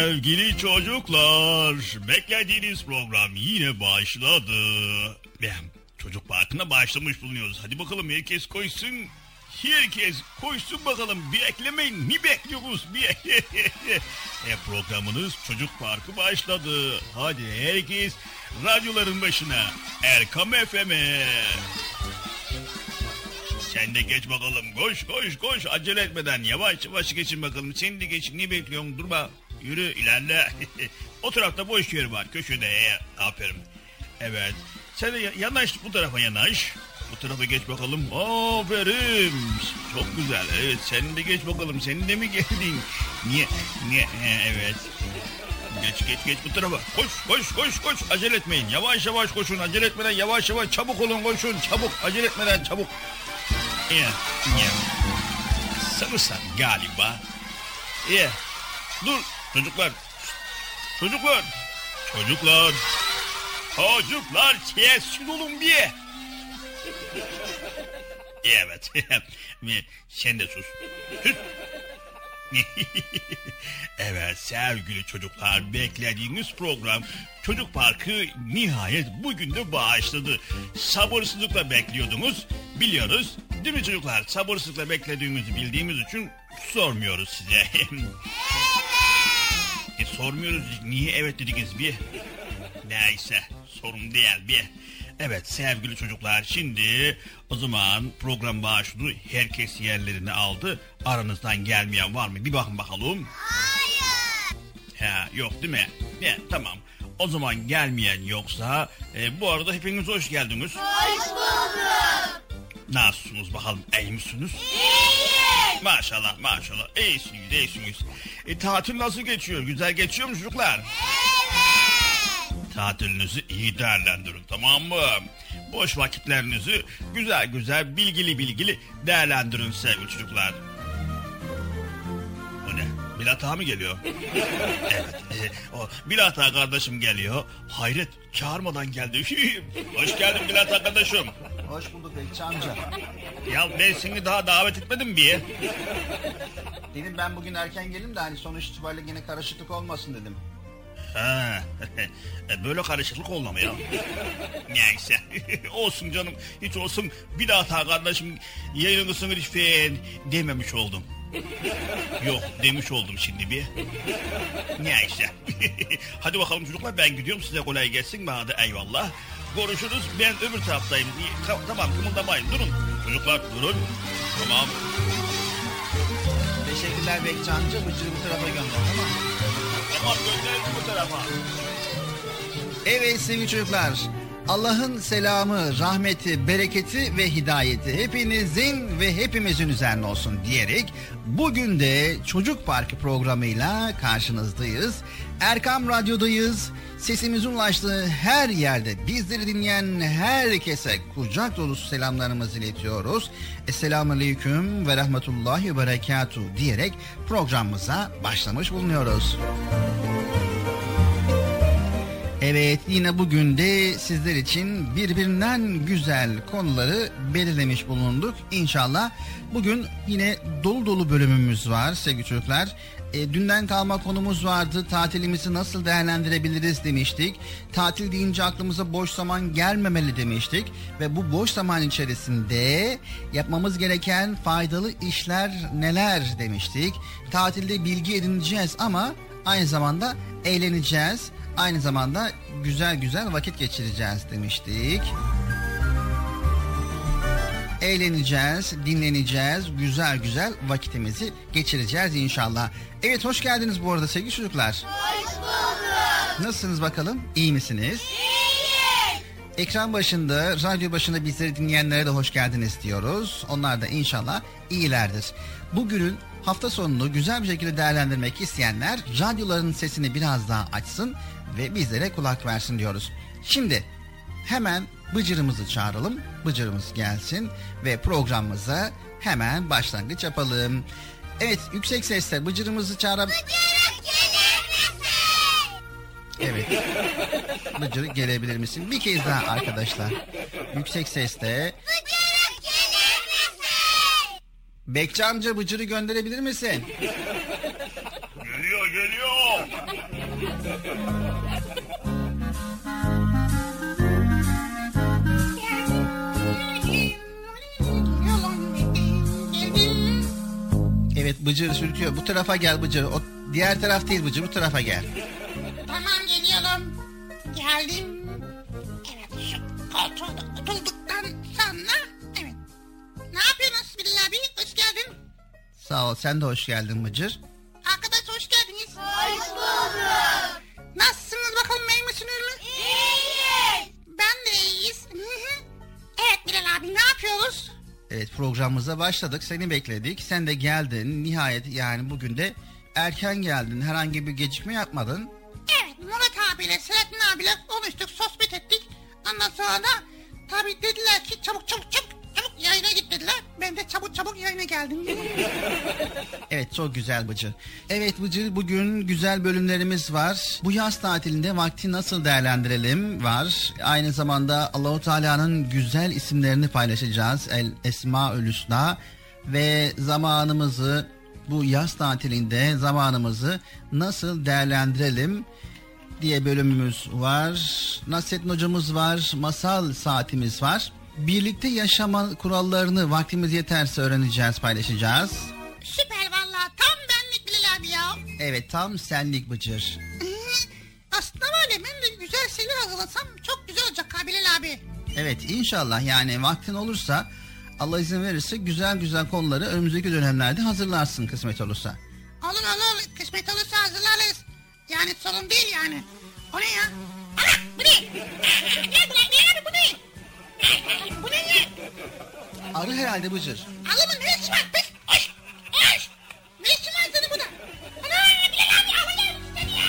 Sevgili çocuklar beklediğiniz program yine başladı. Ben çocuk parkına başlamış bulunuyoruz. Hadi bakalım herkes koysun. Herkes koysun bakalım. Beklemeyin. Ne bekliyoruz? E, programınız Çocuk Parkı başladı. Hadi herkes radyoların başına. Erkam FM'e. Sen de geç bakalım. Koş koş koş. Acele etmeden yavaş yavaş geçin bakalım. Sen de geç. Niye bekliyorsun? Durma. Yürü ilerle. o tarafta boş yer var. Köşede. E, aferin. Evet. Sen de ya- yanaş bu tarafa yanaş. Bu tarafa geç bakalım. Aferin. Çok güzel. Evet sen de geç bakalım. Sen de mi geldin? Niye? Niye? He, evet. Geç geç geç bu tarafa. Koş koş koş koş. Acele etmeyin. Yavaş yavaş koşun. Acele etmeden yavaş yavaş çabuk olun koşun. Çabuk. Acele etmeden çabuk. Ya, ya. Sanırsam galiba. Ya. Dur çocuklar. Çocuklar. Çocuklar. Çocuklar sessiz olun bir. Evet. Sen de sus. evet sevgili çocuklar beklediğiniz program Çocuk Parkı nihayet bugün de başladı. Sabırsızlıkla bekliyordunuz biliyoruz değil mi çocuklar? Sabırsızlıkla beklediğimizi bildiğimiz için sormuyoruz size. evet. Sormuyoruz niye evet dediniz bir. Neyse sorun değil bir. Evet sevgili çocuklar şimdi o zaman program başladı. Herkes yerlerini aldı. Aranızdan gelmeyen var mı? Bir bakın bakalım. Hayır. Ha, yok değil mi? Ne, tamam. O zaman gelmeyen yoksa e, bu arada hepiniz hoş geldiniz. Hoş bulduk. Nasılsınız bakalım? İyi misiniz? İyi. Maşallah maşallah. İyisiniz iyisiniz. E, tatil nasıl geçiyor? Güzel geçiyor mu çocuklar? Evet. Tatilinizi iyi değerlendirin tamam mı? Boş vakitlerinizi güzel güzel bilgili bilgili değerlendirin sevgili çocuklar. O ne? Bilat Ağa mı geliyor? evet. E, o Bilat Ağa kardeşim geliyor. Hayret çağırmadan geldi. Hoş geldin Bilat Ağa kardeşim. Hoş bulduk Bekçi amca. Ya ben seni daha davet etmedim bir. Dedim ben bugün erken gelim de hani sonuç itibariyle yine karışıklık olmasın dedim. Ha, e, böyle karışıklık olma ya. Neyse. olsun canım. Hiç olsun bir daha ta kardeşim yayınlısın lütfen dememiş oldum. Yok demiş oldum şimdi bir. Neyse. Hadi bakalım çocuklar ben gidiyorum size kolay gelsin bana da eyvallah. Görüşürüz ben öbür taraftayım. Tamam kımıldamayın durun. Çocuklar durun. Tamam. Teşekkürler Bekçi amca. Bıcırı bu tarafa gönder tamam? Tamam gönderin bu tarafa. Evet sevgili çocuklar. Allah'ın selamı, rahmeti, bereketi ve hidayeti hepinizin ve hepimizin üzerine olsun diyerek bugün de Çocuk Parkı programıyla karşınızdayız. Erkam Radyo'dayız. Sesimizin ulaştığı her yerde bizleri dinleyen herkese kucak dolusu selamlarımızı iletiyoruz. Esselamu Aleyküm ve Rahmetullahi ve Berekatuhu diyerek programımıza başlamış bulunuyoruz. Evet yine bugün de sizler için birbirinden güzel konuları belirlemiş bulunduk. İnşallah bugün yine dolu dolu bölümümüz var sevgili çocuklar. E, dünden kalma konumuz vardı. Tatilimizi nasıl değerlendirebiliriz demiştik. Tatil deyince aklımıza boş zaman gelmemeli demiştik. Ve bu boş zaman içerisinde yapmamız gereken faydalı işler neler demiştik. Tatilde bilgi edineceğiz ama aynı zamanda eğleneceğiz aynı zamanda güzel güzel vakit geçireceğiz demiştik. Eğleneceğiz, dinleneceğiz, güzel güzel vakitimizi geçireceğiz inşallah. Evet hoş geldiniz bu arada sevgili çocuklar. Hoş bulduk. Nasılsınız bakalım? İyi misiniz? İyi. Ekran başında, radyo başında bizleri dinleyenlere de hoş geldiniz diyoruz. Onlar da inşallah iyilerdir. Bugünün hafta sonunu güzel bir şekilde değerlendirmek isteyenler radyoların sesini biraz daha açsın ve bizlere kulak versin diyoruz. Şimdi hemen Bıcır'ımızı çağıralım. Bıcır'ımız gelsin ve programımıza hemen başlangıç yapalım. Evet yüksek sesle Bıcır'ımızı çağıralım. Gelir misin? Evet. Bıcır gelebilir misin? Bir kez daha arkadaşlar. Yüksek sesle. Bıcırık gelir misin? Bekçi amca Bıcır'ı gönderebilir misin? Evet Bıcır sürtüyor. Bu tarafa gel Bıcır. O diğer taraf değil Bıcır. Bu tarafa gel. Tamam geliyorum. Geldim. Evet şu koltuğa da otulduktan sonra evet. Ne yapıyorsunuz Bilal abi? Hoş geldin. Sağ ol. Sen de hoş geldin Bıcır. Arkadaş hoş geldiniz. Hoş bulduk. Nasılsınız bakalım iyi misiniz mi? İyiyiz. Ben de iyiyiz. Hı hı. Evet Bilal abi ne yapıyoruz? Evet programımıza başladık. Seni bekledik. Sen de geldin. Nihayet yani bugün de erken geldin. Herhangi bir gecikme yapmadın. Evet Murat abiyle Selahattin abiyle konuştuk sohbet ettik. Ondan sonra da tabi dediler ki çabuk çabuk çabuk çabuk yayına git dediler. dediler. Ben de çabuk çabuk yayına geldim. Evet çok güzel Bıcır. Evet Bıcır bugün güzel bölümlerimiz var. Bu yaz tatilinde vakti nasıl değerlendirelim var. Aynı zamanda Allahu Teala'nın güzel isimlerini paylaşacağız. El Esma Hüsna ve zamanımızı bu yaz tatilinde zamanımızı nasıl değerlendirelim diye bölümümüz var. Nasrettin hocamız var. Masal saatimiz var. Birlikte yaşama kurallarını vaktimiz yeterse öğreneceğiz, paylaşacağız. Süper valla tam benlik Bilal abi ya. Evet tam senlik Bıcır. Aslında ya ben de güzel şeyler hazırlasam çok güzel olacak ha Bilal abi. Evet inşallah yani vaktin olursa Allah izin verirse güzel güzel konuları önümüzdeki dönemlerde hazırlarsın kısmet olursa. Olur olur kısmet olursa hazırlarız. Yani sorun değil yani. O ne ya? Ana bu ne? Ne ne? Ne bu ne? Ya? Arı herhalde Bıcır. Alımın ne işi var? Pes! Oş! Oş! Ne işi var senin burada? Ana Bilal abi alın seni ya!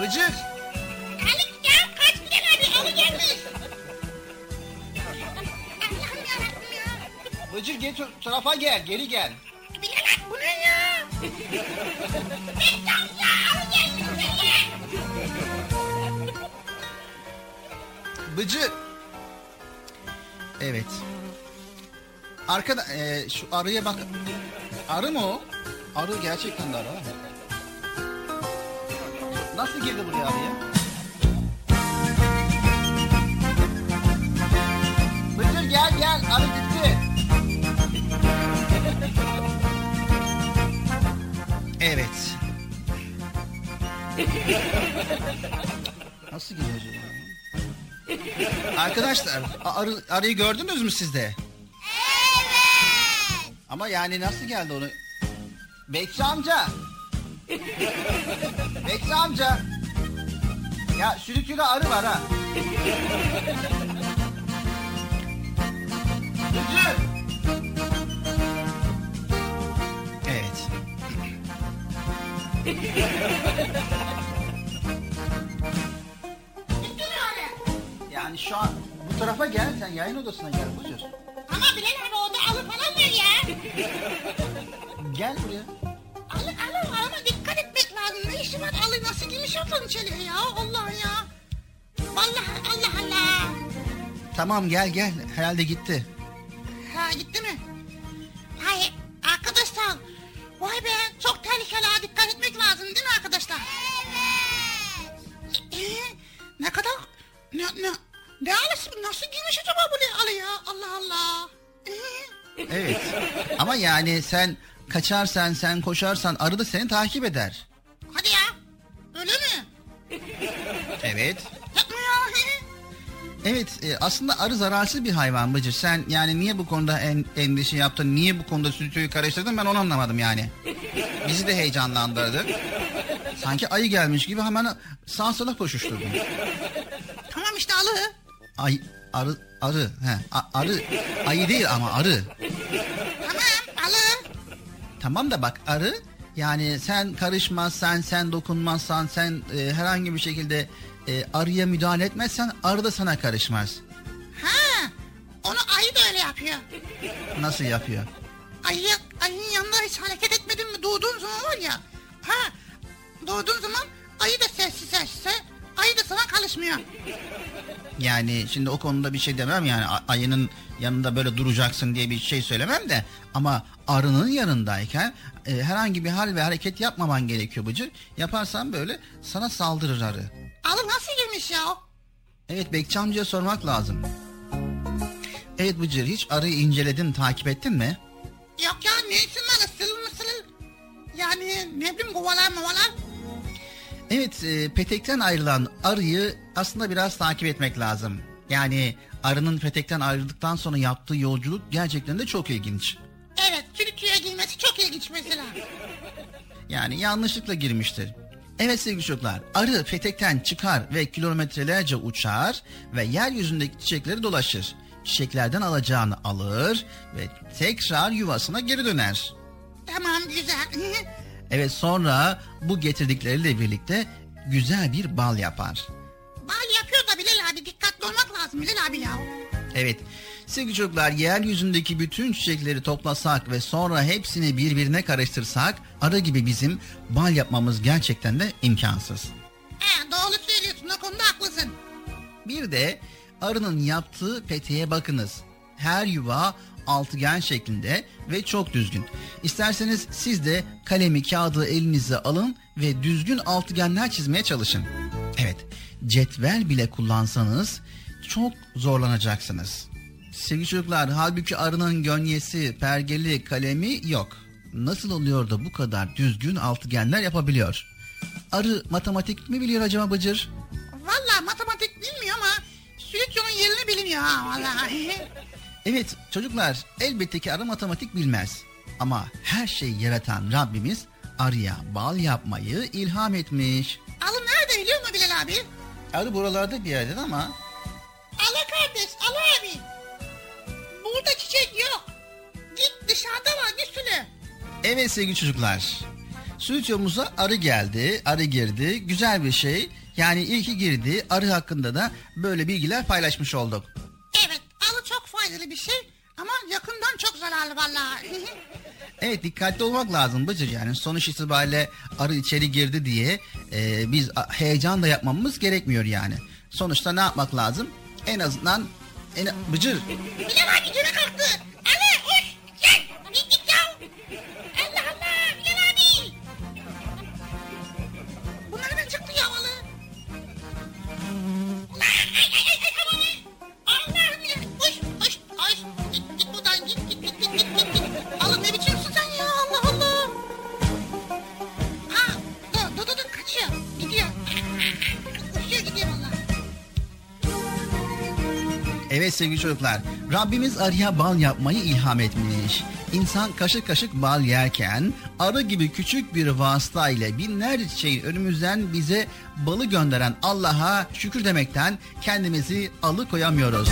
Bıcır! Alın ya kaç Bilal abi alın gelmiş. Allah'ım yarabbim ya. Bıcır gel tarafa gel geri gel. Bilal abi bu ne ya? Bıcır! Evet. Arkada e, şu arıya bak. Arı mı o? Arı gerçekten de arı. Nasıl girdi buraya arıya? Bıcır gel gel arı gitti. Evet. Nasıl gidiyor acaba? Arkadaşlar arı, arıyı gördünüz mü siz de? Evet. Ama yani nasıl geldi onu? Bekçi amca. Bekçi amca. Ya sürüküde arı var ha. Evet. Şu an bu tarafa gel sen yayın odasına gel Bıcır. Ama Bilal abi orada alı falan var ya. Gel buraya. Alı alı ama dikkat etmek lazım. Ne işi var alı nasıl girmiş oradan içeriye ya Allah ya. Vallahi Allah Allah. Tamam gel gel herhalde gitti. Ha gitti mi? Hayır arkadaşlar. Vay be çok tehlikeli ha dikkat etmek lazım değil mi arkadaşlar? Evet. Ee, ne kadar ne ne ne alısı nasıl girmiş acaba bu alı ya Allah Allah. Evet. Ama yani sen kaçarsan sen koşarsan arı da seni takip eder. hadi ya öyle mi? Evet. Yapma ya. Evet e, aslında arı zararsız bir hayvan Bıcır. Sen yani niye bu konuda en, endişe yaptın? Niye bu konuda stüdyoyu karıştırdın ben onu anlamadım yani. Bizi de heyecanlandırdı. Sanki ayı gelmiş gibi hemen sağa sola koşuşturdun. Tamam işte alı. Ay arı arı he a- arı ayı değil ama arı. Tamam alı. Tamam da bak arı yani sen karışmazsan sen dokunmazsan sen e, herhangi bir şekilde e, arıya müdahale etmezsen arı da sana karışmaz. Ha onu ayı da öyle yapıyor. Nasıl yapıyor? Ayı, ayının yanında hiç hareket etmedin mi doğduğun zaman var ya. Ha doğduğun zaman ayı da sessiz sessiz. Sana karışmıyor. Yani şimdi o konuda bir şey demem yani ayının yanında böyle duracaksın diye bir şey söylemem de ama arının yanındayken e, herhangi bir hal ve hareket yapmaman gerekiyor Bıcır. Yaparsan böyle sana saldırır arı. Alı nasıl girmiş ya? Evet Bekçi amcaya sormak lazım. Evet Bıcır hiç arıyı inceledin takip ettin mi? Yok ya ne işin var ısırıl mısırıl. Yani ne bileyim kovalar mavalar. Evet e, petekten ayrılan arıyı aslında biraz takip etmek lazım. Yani arının petekten ayrıldıktan sonra yaptığı yolculuk gerçekten de çok ilginç. Evet Türkiye'ye girmesi çok ilginç mesela. Yani yanlışlıkla girmiştir. Evet sevgili çocuklar, arı petekten çıkar ve kilometrelerce uçar ve yeryüzündeki çiçekleri dolaşır. Çiçeklerden alacağını alır ve tekrar yuvasına geri döner. Tamam güzel. Evet sonra bu getirdikleriyle birlikte güzel bir bal yapar. Bal yapıyor da Bilal abi dikkatli olmak lazım Bilal abi ya. Evet. Sevgili çocuklar yeryüzündeki bütün çiçekleri toplasak ve sonra hepsini birbirine karıştırsak arı gibi bizim bal yapmamız gerçekten de imkansız. He, doğru söylüyorsun o konuda haklısın. Bir de arının yaptığı peteğe bakınız. Her yuva altıgen şeklinde ve çok düzgün. İsterseniz siz de kalemi kağıdı elinize alın ve düzgün altıgenler çizmeye çalışın. Evet, cetvel bile kullansanız çok zorlanacaksınız. Sevgili çocuklar, halbuki arının gönyesi, pergeli, kalemi yok. Nasıl oluyor da bu kadar düzgün altıgenler yapabiliyor? Arı matematik mi biliyor acaba Bıcır? Valla matematik bilmiyor ama stüdyonun yerini bilmiyor ha vallahi. Evet çocuklar elbette ki arı matematik bilmez. Ama her şeyi yaratan Rabbimiz arıya bal yapmayı ilham etmiş. Alın nerede biliyor musun Bilal abi? Arı buralarda bir yerde ama Ala kardeş, ala abi. Burada çiçek yok. Git dışarıda var sürü. evet sevgili çocuklar. Stüdyomuza arı geldi, arı girdi. Güzel bir şey. Yani iyi ki girdi. Arı hakkında da böyle bilgiler paylaşmış olduk. Faydalı bir şey ama yakından çok zararlı vallahi. Evet dikkatli olmak lazım Bıcır yani sonuç itibariyle arı içeri girdi diye e, biz heyecan da yapmamız gerekmiyor yani. Sonuçta ne yapmak lazım? En azından en, Bıcır Bilal abi gene kalktı. Evet sevgili çocuklar, Rabbimiz arıya bal yapmayı ilham etmiş. İnsan kaşık kaşık bal yerken arı gibi küçük bir vasıta ile binlerce çiçeğin önümüzden bize balı gönderen Allah'a şükür demekten kendimizi alıkoyamıyoruz.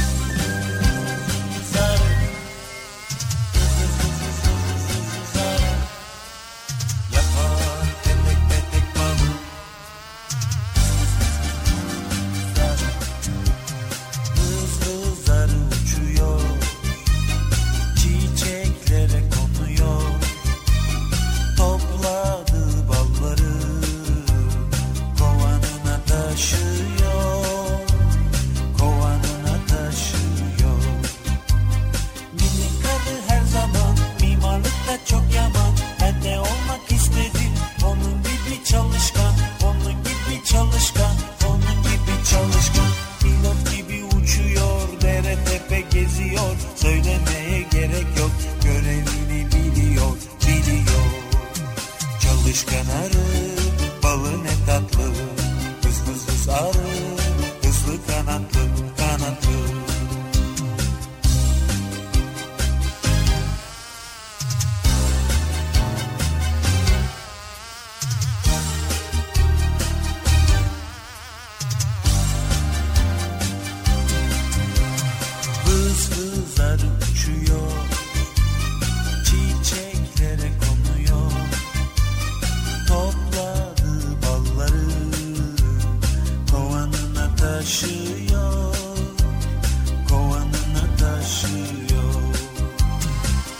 Taşıyor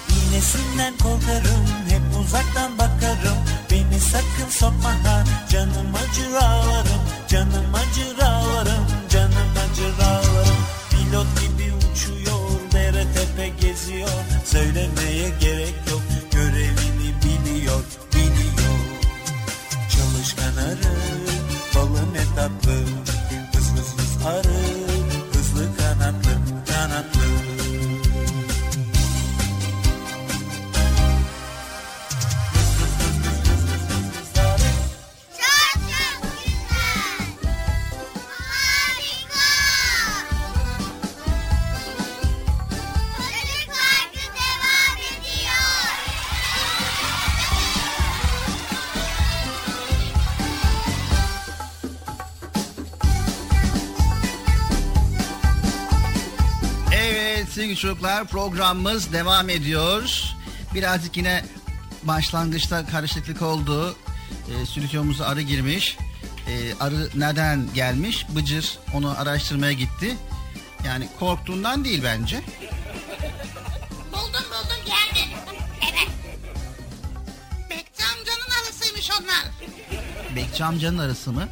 İğnesinden korkarım Hep uzaktan bakarım. Beni sakın sokma ha Canım acır ağlarım. Canım acır ağlarım Canım acır ağlarım. Pilot gibi uçuyor Dere tepe geziyor. Söylemeye gerek çocuklar programımız devam ediyor. Birazcık yine başlangıçta karışıklık oldu. E, stüdyomuza arı girmiş. E, arı neden gelmiş? Bıcır onu araştırmaya gitti. Yani korktuğundan değil bence. Buldum buldum geldi. Evet. Bekçi amcanın arasıymış onlar. Bekçi amcanın arası mı?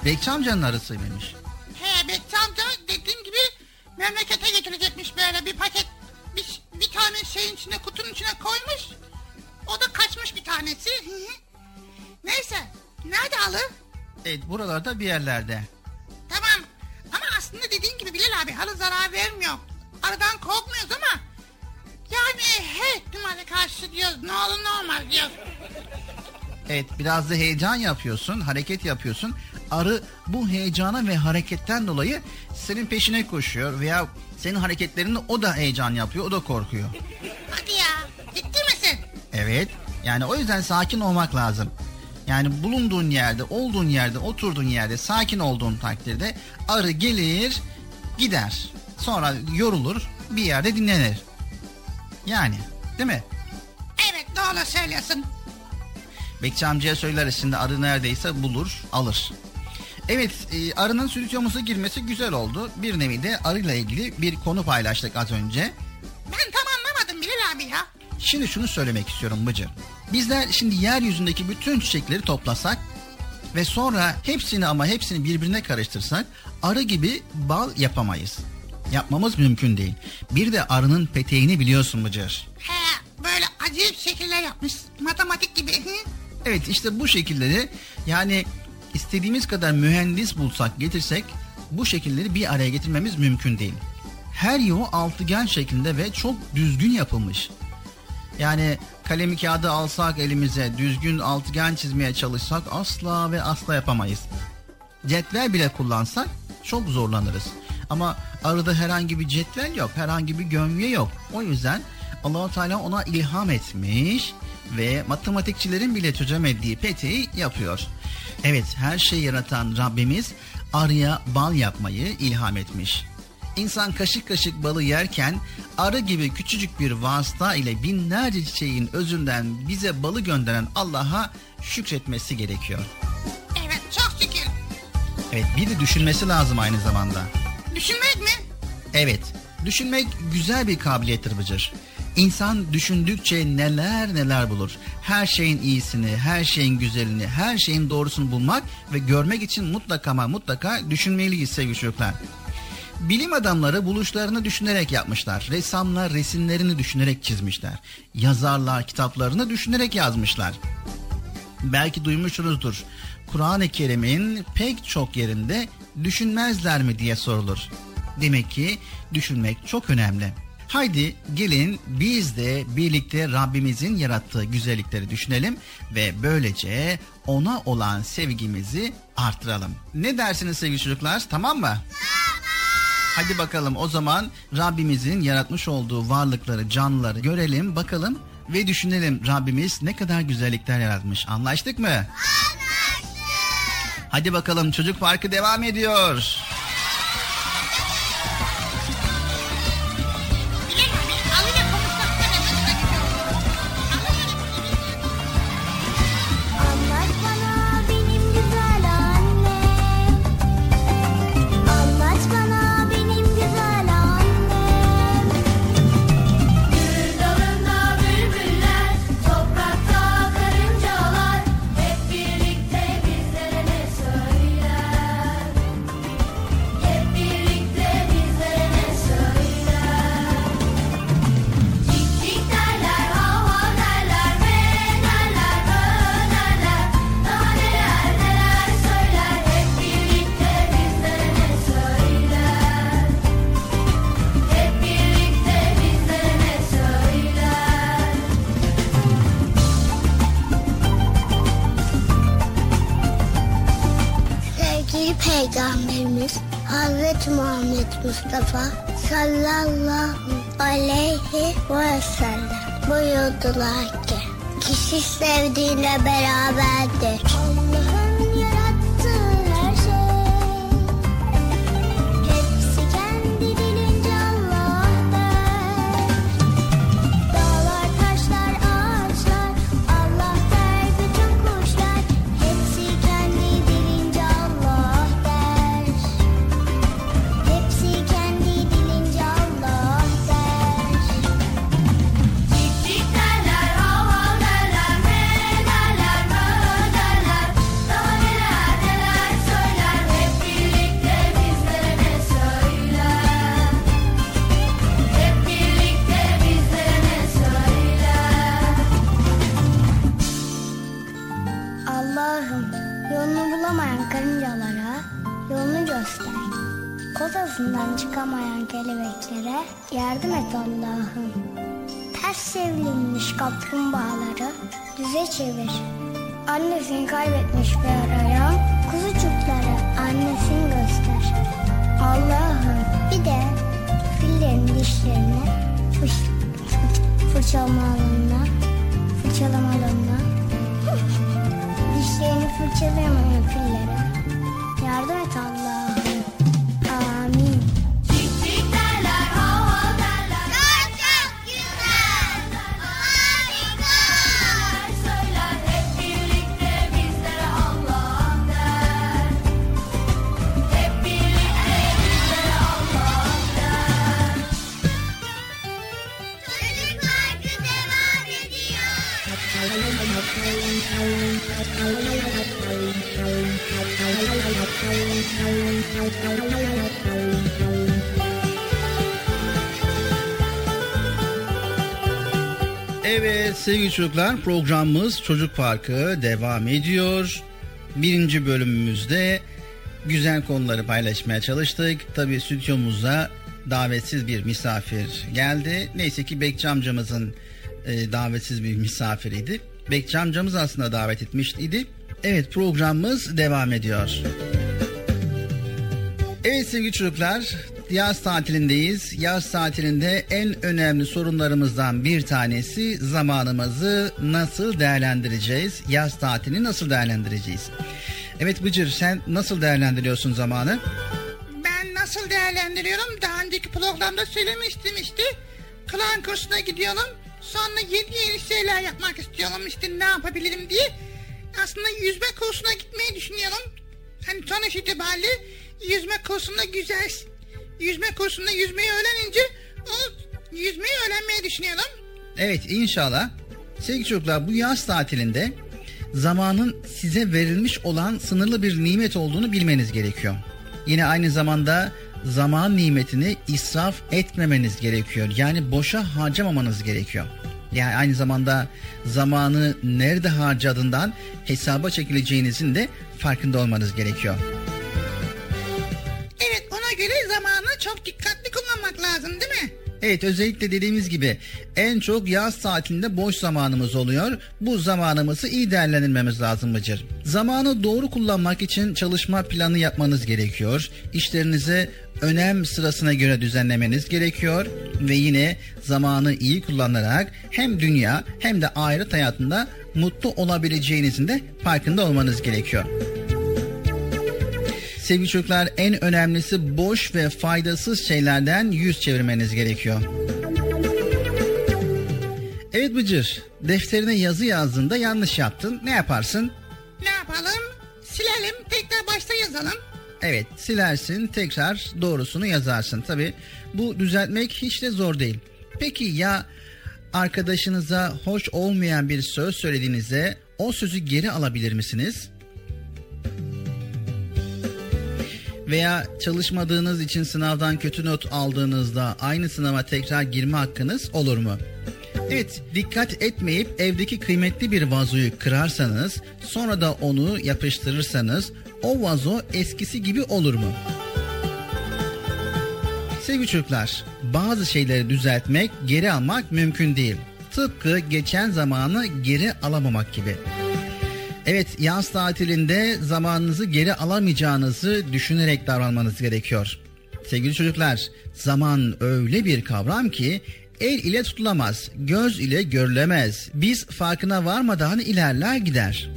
Evet Bekçi amcanın arasıymış. He Bekçi amca dediğim gibi memlekete götürecekmiş böyle bir paket. Bir, bir tane şeyin içine kutunun içine koymuş. O da kaçmış bir tanesi. Neyse. Nerede alı? Evet buralarda bir yerlerde. Tamam. Ama aslında dediğin gibi Bilal abi halı zarar vermiyor. Aradan korkmuyoruz ama yani her ihtimale karşı diyoruz ne olur ne olmaz diyoruz. Evet biraz da heyecan yapıyorsun, hareket yapıyorsun. Arı bu heyecana ve hareketten dolayı senin peşine koşuyor veya senin hareketlerinde o da heyecan yapıyor, o da korkuyor. Hadi ya ciddi misin? Evet. Yani o yüzden sakin olmak lazım. Yani bulunduğun yerde, olduğun yerde, oturduğun yerde sakin olduğun takdirde arı gelir, gider. Sonra yorulur, bir yerde dinlenir. Yani, değil mi? Evet doğru söylüyorsun. Bekçi amcaya söyleriz şimdi arı neredeyse bulur, alır. Evet, e, arının stüdyomuza girmesi güzel oldu. Bir nevi de arıyla ilgili bir konu paylaştık az önce. Ben tam anlamadım Bilal abi ya. Şimdi şunu söylemek istiyorum Bıcı. Bizler şimdi yeryüzündeki bütün çiçekleri toplasak ve sonra hepsini ama hepsini birbirine karıştırsak arı gibi bal yapamayız. Yapmamız mümkün değil. Bir de arının peteğini biliyorsun Bıcır. He böyle acayip şekiller yapmış. Matematik gibi. Hı. Evet işte bu şekilleri yani istediğimiz kadar mühendis bulsak getirsek bu şekilleri bir araya getirmemiz mümkün değil. Her yuva altıgen şeklinde ve çok düzgün yapılmış. Yani kalemi kağıdı alsak elimize düzgün altıgen çizmeye çalışsak asla ve asla yapamayız. Cetvel bile kullansak çok zorlanırız. Ama arada herhangi bir cetvel yok, herhangi bir gömge yok. O yüzden Allahu Teala ona ilham etmiş ve matematikçilerin bile çözemediği peteği yapıyor. Evet, her şeyi yaratan Rabbimiz arıya bal yapmayı ilham etmiş. İnsan kaşık kaşık balı yerken arı gibi küçücük bir vasıta ile binlerce çiçeğin özünden bize balı gönderen Allah'a şükretmesi gerekiyor. Evet çok şükür. Evet bir de düşünmesi lazım aynı zamanda. Düşünmek mi? Evet düşünmek güzel bir kabiliyettir Bıcır. İnsan düşündükçe neler neler bulur. Her şeyin iyisini, her şeyin güzelini, her şeyin doğrusunu bulmak ve görmek için mutlaka ama mutlaka düşünmeliyiz sevgili çocuklar. Bilim adamları buluşlarını düşünerek yapmışlar. Ressamlar resimlerini düşünerek çizmişler. Yazarlar kitaplarını düşünerek yazmışlar. Belki duymuşsunuzdur. Kur'an-ı Kerim'in pek çok yerinde düşünmezler mi diye sorulur. Demek ki düşünmek çok önemli. Haydi gelin biz de birlikte Rabbimizin yarattığı güzellikleri düşünelim ve böylece ona olan sevgimizi artıralım. Ne dersiniz sevgili çocuklar? Tamam mı? Hadi bakalım o zaman Rabbimizin yaratmış olduğu varlıkları, canlıları görelim, bakalım ve düşünelim Rabbimiz ne kadar güzellikler yaratmış. Anlaştık mı? Anlaştık. Hadi bakalım çocuk parkı devam ediyor. Bilal buyurdular ki kişi sevdiğiyle beraberdir. Evet sevgili çocuklar programımız Çocuk Parkı devam ediyor. Birinci bölümümüzde güzel konuları paylaşmaya çalıştık. Tabi stüdyomuza davetsiz bir misafir geldi. Neyse ki Bekçi amcamızın e, davetsiz bir misafiriydi. Bekçi amcamız aslında davet etmişti. Evet programımız devam ediyor. Evet sevgili çocuklar yaz tatilindeyiz. Yaz tatilinde en önemli sorunlarımızdan bir tanesi zamanımızı nasıl değerlendireceğiz? Yaz tatilini nasıl değerlendireceğiz? Evet Bıcır sen nasıl değerlendiriyorsun zamanı? Ben nasıl değerlendiriyorum? Daha önceki programda söylemiştim işte. Klan kursuna gidiyorum. Sonra yeni yeni şeyler yapmak istiyorum işte ne yapabilirim diye. Aslında yüzme kursuna gitmeyi düşünüyorum. Hani sonuç itibariyle yüzme kursunda güzel. Yüzme kursunda yüzmeyi öğrenince o yüzmeyi öğrenmeyi düşünüyorum. Evet inşallah. Sevgili çocuklar bu yaz tatilinde zamanın size verilmiş olan sınırlı bir nimet olduğunu bilmeniz gerekiyor. Yine aynı zamanda zaman nimetini israf etmemeniz gerekiyor. Yani boşa harcamamanız gerekiyor. Yani aynı zamanda zamanı nerede harcadığından hesaba çekileceğinizin de farkında olmanız gerekiyor. Göre zamanı çok dikkatli kullanmak lazım değil mi? Evet özellikle dediğimiz gibi en çok yaz tatilinde boş zamanımız oluyor. Bu zamanımızı iyi değerlendirmemiz lazım Bıcır. Zamanı doğru kullanmak için çalışma planı yapmanız gerekiyor. İşlerinizi önem sırasına göre düzenlemeniz gerekiyor. Ve yine zamanı iyi kullanarak hem dünya hem de ahiret hayatında mutlu olabileceğinizin de farkında olmanız gerekiyor. Sevgili çocuklar en önemlisi boş ve faydasız şeylerden yüz çevirmeniz gerekiyor. Evet Bıcır, defterine yazı yazdığında yanlış yaptın. Ne yaparsın? Ne yapalım? Silelim tekrar başta yazalım. Evet, silersin, tekrar doğrusunu yazarsın. Tabi bu düzeltmek hiç de zor değil. Peki ya arkadaşınıza hoş olmayan bir söz söylediğinizde o sözü geri alabilir misiniz? Veya çalışmadığınız için sınavdan kötü not aldığınızda aynı sınava tekrar girme hakkınız olur mu? Evet, dikkat etmeyip evdeki kıymetli bir vazoyu kırarsanız, sonra da onu yapıştırırsanız o vazo eskisi gibi olur mu? Sevgili çocuklar, bazı şeyleri düzeltmek, geri almak mümkün değil. Tıpkı geçen zamanı geri alamamak gibi. Evet, yaz tatilinde zamanınızı geri alamayacağınızı düşünerek davranmanız gerekiyor. Sevgili çocuklar, zaman öyle bir kavram ki el ile tutulamaz, göz ile görülemez. Biz farkına varmadan ilerler gider.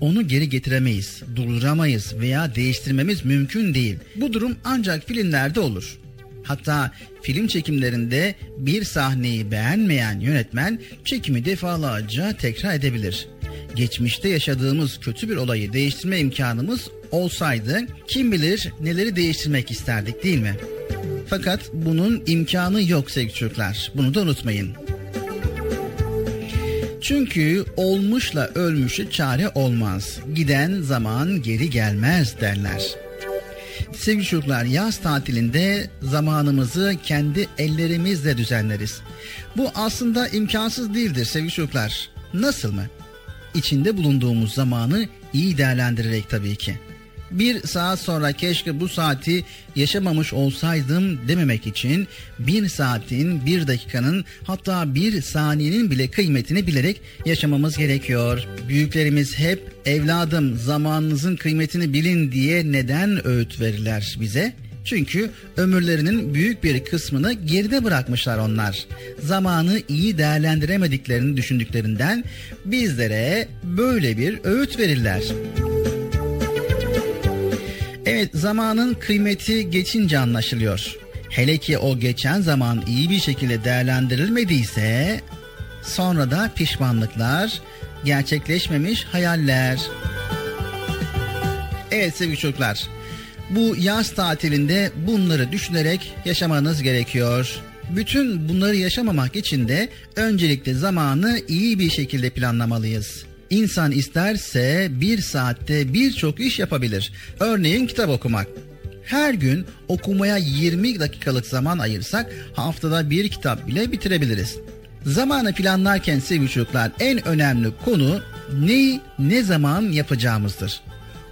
Onu geri getiremeyiz, durduramayız veya değiştirmemiz mümkün değil. Bu durum ancak filmlerde olur. Hatta film çekimlerinde bir sahneyi beğenmeyen yönetmen çekimi defalarca tekrar edebilir. Geçmişte yaşadığımız kötü bir olayı değiştirme imkanımız olsaydı kim bilir neleri değiştirmek isterdik değil mi? Fakat bunun imkanı yok sevgili çocuklar. Bunu da unutmayın. Çünkü olmuşla ölmüşü çare olmaz. Giden zaman geri gelmez derler. Sevgili çocuklar yaz tatilinde zamanımızı kendi ellerimizle düzenleriz. Bu aslında imkansız değildir sevgili çocuklar. Nasıl mı? İçinde bulunduğumuz zamanı iyi değerlendirerek tabii ki. bir saat sonra keşke bu saati yaşamamış olsaydım dememek için bir saatin, bir dakikanın hatta bir saniyenin bile kıymetini bilerek yaşamamız gerekiyor. Büyüklerimiz hep evladım zamanınızın kıymetini bilin diye neden öğüt verirler bize? Çünkü ömürlerinin büyük bir kısmını geride bırakmışlar onlar. Zamanı iyi değerlendiremediklerini düşündüklerinden bizlere böyle bir öğüt verirler. Evet zamanın kıymeti geçince anlaşılıyor. Hele ki o geçen zaman iyi bir şekilde değerlendirilmediyse sonra da pişmanlıklar, gerçekleşmemiş hayaller. Evet sevgili çocuklar, bu yaz tatilinde bunları düşünerek yaşamanız gerekiyor. Bütün bunları yaşamamak için de öncelikle zamanı iyi bir şekilde planlamalıyız. İnsan isterse bir saatte birçok iş yapabilir. Örneğin kitap okumak. Her gün okumaya 20 dakikalık zaman ayırsak haftada bir kitap bile bitirebiliriz. Zamanı planlarken sevgili çocuklar en önemli konu neyi ne zaman yapacağımızdır.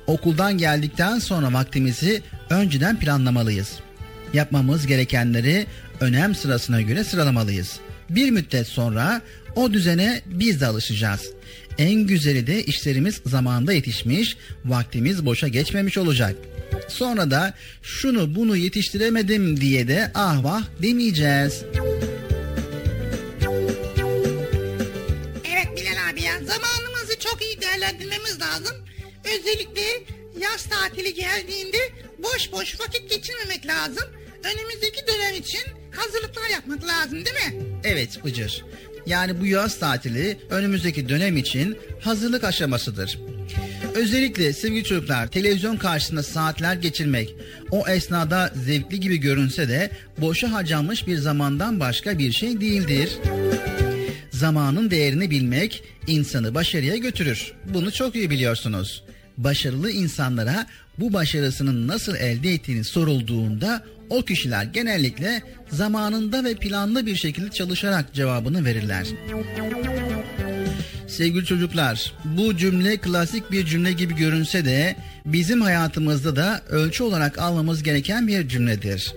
Okuldan geldikten sonra vaktimizi önceden planlamalıyız. Yapmamız gerekenleri önem sırasına göre sıralamalıyız. Bir müddet sonra o düzene biz de alışacağız. En güzeli de işlerimiz zamanında yetişmiş, vaktimiz boşa geçmemiş olacak. Sonra da şunu bunu yetiştiremedim diye de ah vah demeyeceğiz. Evet Bilal abi ya zamanımızı çok iyi değerlendirmemiz lazım. Özellikle yaz tatili geldiğinde boş boş vakit geçirmemek lazım. Önümüzdeki dönem için hazırlıklar yapmak lazım değil mi? Evet Bıcır. Yani bu yaz tatili önümüzdeki dönem için hazırlık aşamasıdır. Özellikle sevgili çocuklar televizyon karşısında saatler geçirmek o esnada zevkli gibi görünse de boşa harcanmış bir zamandan başka bir şey değildir. Zamanın değerini bilmek insanı başarıya götürür. Bunu çok iyi biliyorsunuz. Başarılı insanlara bu başarısının nasıl elde ettiğini sorulduğunda o kişiler genellikle zamanında ve planlı bir şekilde çalışarak cevabını verirler. Sevgili çocuklar, bu cümle klasik bir cümle gibi görünse de bizim hayatımızda da ölçü olarak almamız gereken bir cümledir.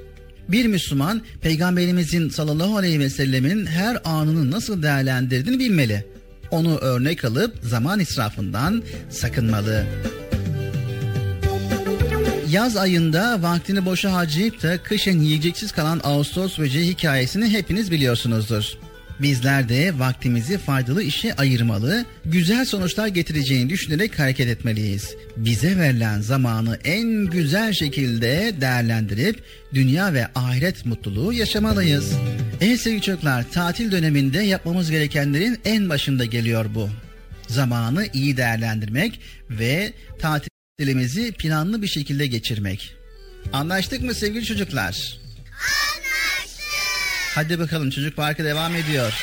Bir Müslüman peygamberimizin sallallahu aleyhi ve sellemin her anını nasıl değerlendirdiğini bilmeli. Onu örnek alıp zaman israfından sakınmalı. Yaz ayında vaktini boşa harcayıp da kışın yiyeceksiz kalan Ağustos böceği hikayesini hepiniz biliyorsunuzdur. Bizler de vaktimizi faydalı işe ayırmalı, güzel sonuçlar getireceğini düşünerek hareket etmeliyiz. Bize verilen zamanı en güzel şekilde değerlendirip dünya ve ahiret mutluluğu yaşamalıyız. Evet sevgili çocuklar, tatil döneminde yapmamız gerekenlerin en başında geliyor bu. Zamanı iyi değerlendirmek ve tatilimizi planlı bir şekilde geçirmek. Anlaştık mı sevgili çocuklar? Hadi bakalım çocuk parkı devam ediyor.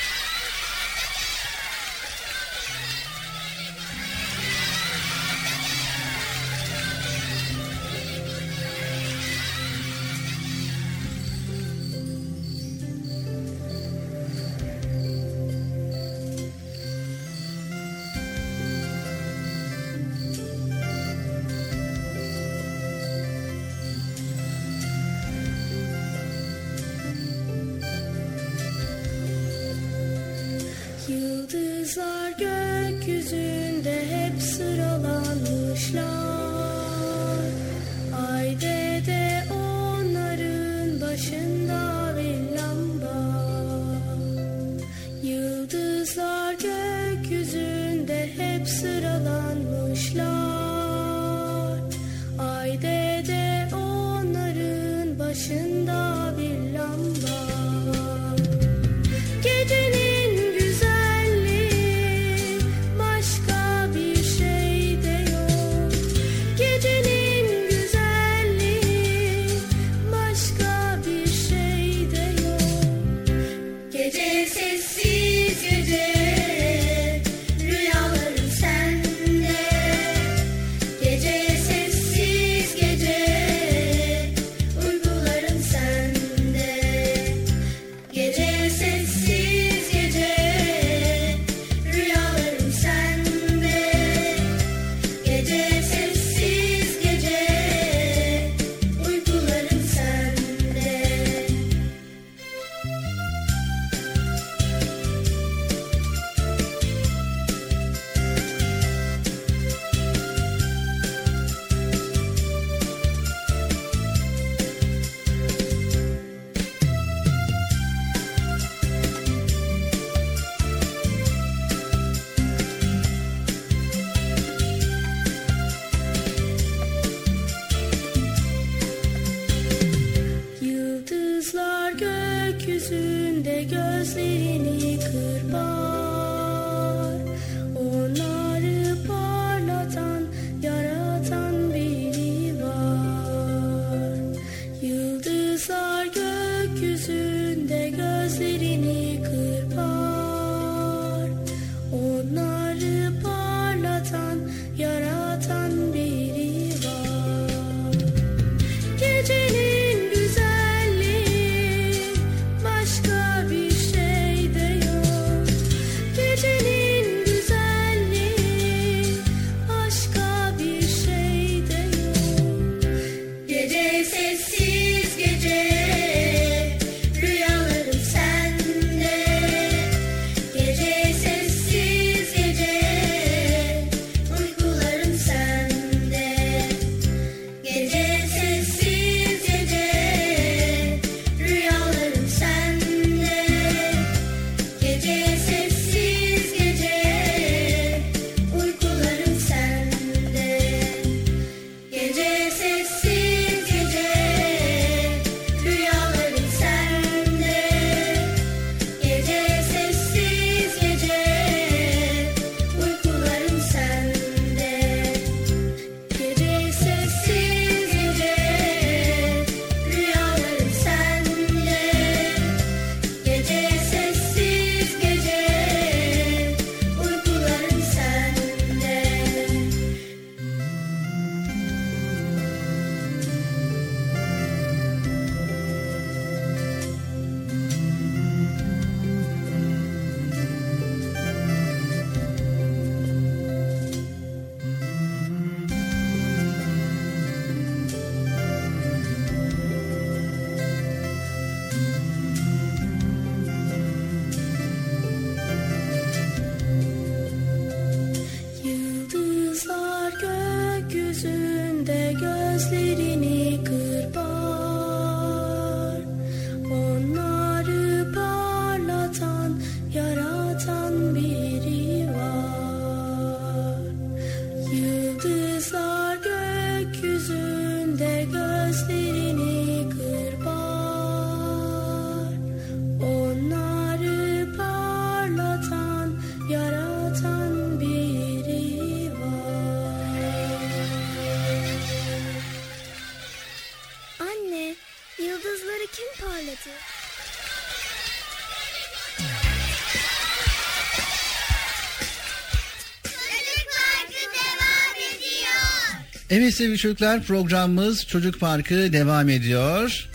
Evet sevgili çocuklar programımız Çocuk Parkı devam ediyor.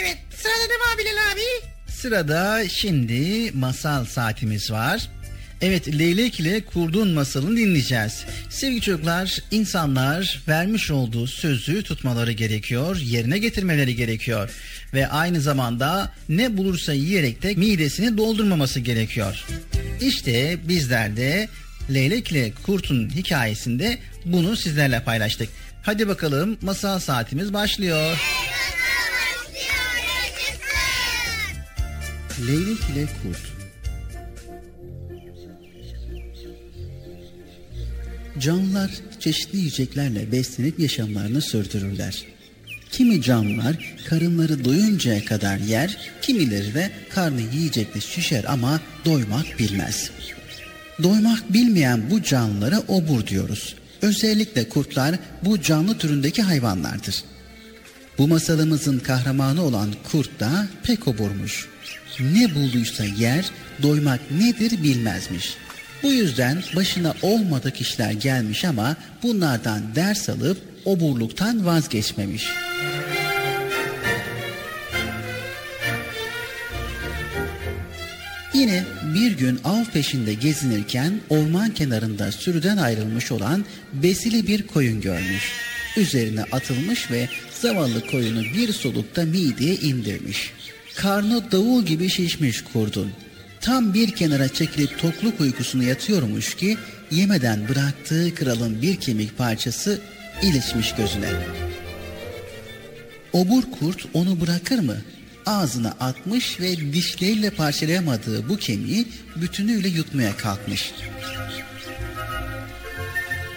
Evet sırada ne var Bilal abi? Sırada şimdi masal saatimiz var. Evet Leylek ile Kurdun masalını dinleyeceğiz. Sevgili çocuklar insanlar vermiş olduğu sözü tutmaları gerekiyor, yerine getirmeleri gerekiyor. Ve aynı zamanda ne bulursa yiyerek de midesini doldurmaması gerekiyor. İşte bizler de Leylek ile Kurt'un hikayesinde bunu sizlerle paylaştık. Hadi bakalım masal saatimiz başlıyor. Leylek ile Kurt Canlılar çeşitli yiyeceklerle beslenip yaşamlarını sürdürürler. Kimi canlılar karınları doyuncaya kadar yer, kimileri de karnı yiyecekle şişer ama doymak bilmez. Doymak bilmeyen bu canlılara obur diyoruz. Özellikle kurtlar bu canlı türündeki hayvanlardır. Bu masalımızın kahramanı olan kurt da pek oburmuş. Ne bulduysa yer, doymak nedir bilmezmiş. Bu yüzden başına olmadık işler gelmiş ama bunlardan ders alıp oburluktan vazgeçmemiş. Yine bir gün av peşinde gezinirken orman kenarında sürüden ayrılmış olan besili bir koyun görmüş. Üzerine atılmış ve zavallı koyunu bir solukta mideye indirmiş. Karnı davul gibi şişmiş kurdun. Tam bir kenara çekilip tokluk uykusuna yatıyormuş ki yemeden bıraktığı kralın bir kemik parçası ilişmiş gözüne. Obur kurt onu bırakır mı? Ağzına atmış ve dişleriyle parçalayamadığı bu kemiği bütünüyle yutmaya kalkmış.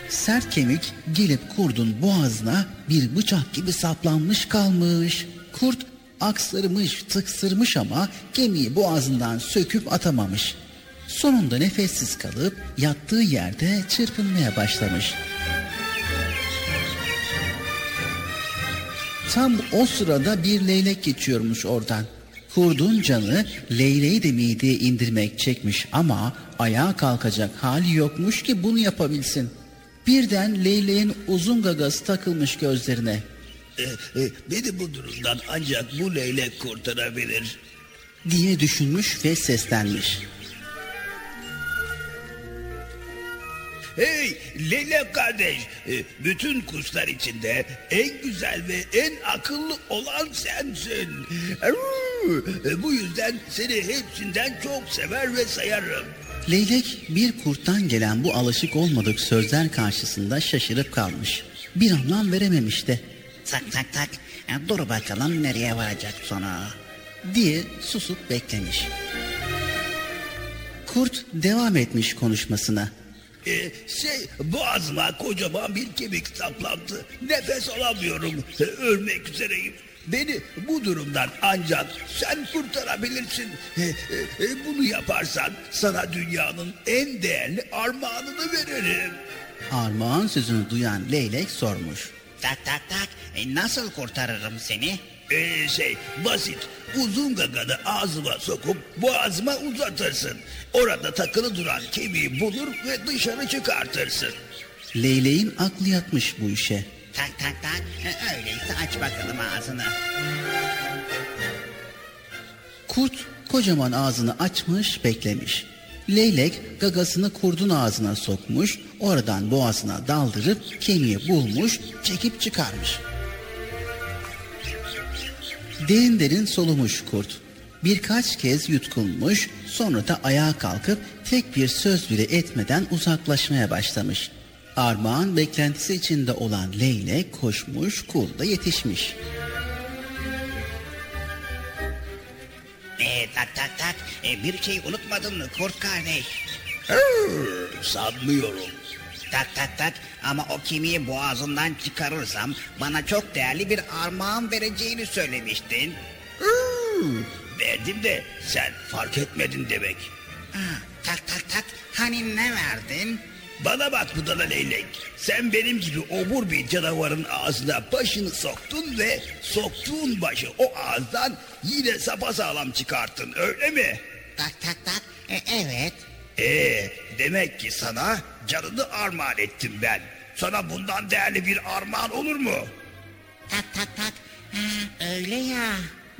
Sert kemik gelip kurdun boğazına bir bıçak gibi saplanmış kalmış. Kurt aksırmış, tıksırmış ama kemiği boğazından söküp atamamış. Sonunda nefessiz kalıp yattığı yerde çırpınmaya başlamış. Tam o sırada bir leylek geçiyormuş oradan. Kurdun canı leyleği de mideye indirmek çekmiş ama ayağa kalkacak hali yokmuş ki bunu yapabilsin. Birden leyleğin uzun gagası takılmış gözlerine. E, e, beni bu durumdan ancak bu leylek kurtarabilir. diye düşünmüş ve seslenmiş. Hey leylek kardeş, e, bütün kuşlar içinde en güzel ve en akıllı olan sensin. E, Bu yüzden seni hepsinden çok sever ve sayarım. Leylek bir kurttan gelen bu alışık olmadık sözler karşısında şaşırıp kalmış. Bir anlam verememiş de Tak tak tak. E, Dur bakalım nereye varacak sonra. diye susup beklemiş. Kurt devam etmiş konuşmasına. E, şey boğazıma kocaman bir kemik saplandı. Nefes alamıyorum. E, ölmek üzereyim. Beni bu durumdan ancak sen kurtarabilirsin. E, e, e, bunu yaparsan sana dünyanın en değerli armağanını veririm. Armağan sözünü duyan leylek sormuş. Tak tak tak. E, nasıl kurtarırım seni? Ee, şey basit uzun gaganı ağzıma sokup boğazıma uzatırsın. Orada takılı duran kemiği bulur ve dışarı çıkartırsın. Leyleğin aklı yatmış bu işe. Tak tak tak. Öyleyse aç bakalım ağzını. Kurt kocaman ağzını açmış beklemiş. Leylek gagasını kurdun ağzına sokmuş, oradan boğazına daldırıp kemiği bulmuş, çekip çıkarmış. Derin derin solumuş kurt. Birkaç kez yutkunmuş, sonra da ayağa kalkıp tek bir söz bile etmeden uzaklaşmaya başlamış. Armağan beklentisi içinde olan leylek koşmuş, kurda yetişmiş. E, tak tak tak. E, bir şey unutmadın mı kurt kardeş? Sanmıyorum. Tak tak tak ama o kemiği boğazından çıkarırsam bana çok değerli bir armağan vereceğini söylemiştin. Hırr, verdim de sen fark etmedin demek. Ha, tak tak tak hani ne verdin? Bana bak budala leylek. Sen benim gibi obur bir canavarın ağzına başını soktun ve soktuğun başı o ağızdan yine sapasağlam çıkarttın öyle mi? Tak tak tak e, evet. Ee, demek ki sana canını armağan ettim ben. sana bundan değerli bir armağan olur mu? Tak tak tak. Ha, öyle ya.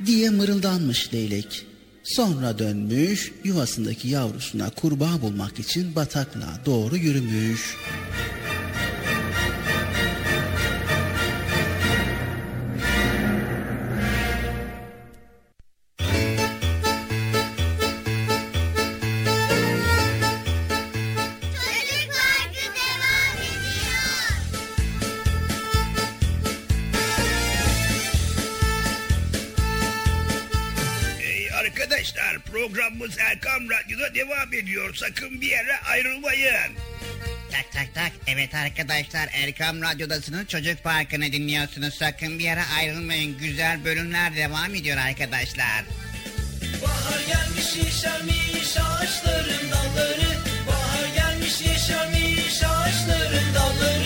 diye mırıldanmış leylek. Sonra dönmüş yuvasındaki yavrusuna kurbağa bulmak için bataklığa doğru yürümüş. Programımız Erkam Radyo'da devam ediyor. Sakın bir yere ayrılmayın. Tak tak tak. Evet arkadaşlar Erkam Radyo'dasınız. Çocuk Parkı'nı dinliyorsunuz. Sakın bir yere ayrılmayın. Güzel bölümler devam ediyor arkadaşlar. Bahar gelmiş yeşermiş ağaçların dalları Bahar gelmiş yeşermiş ağaçların dalları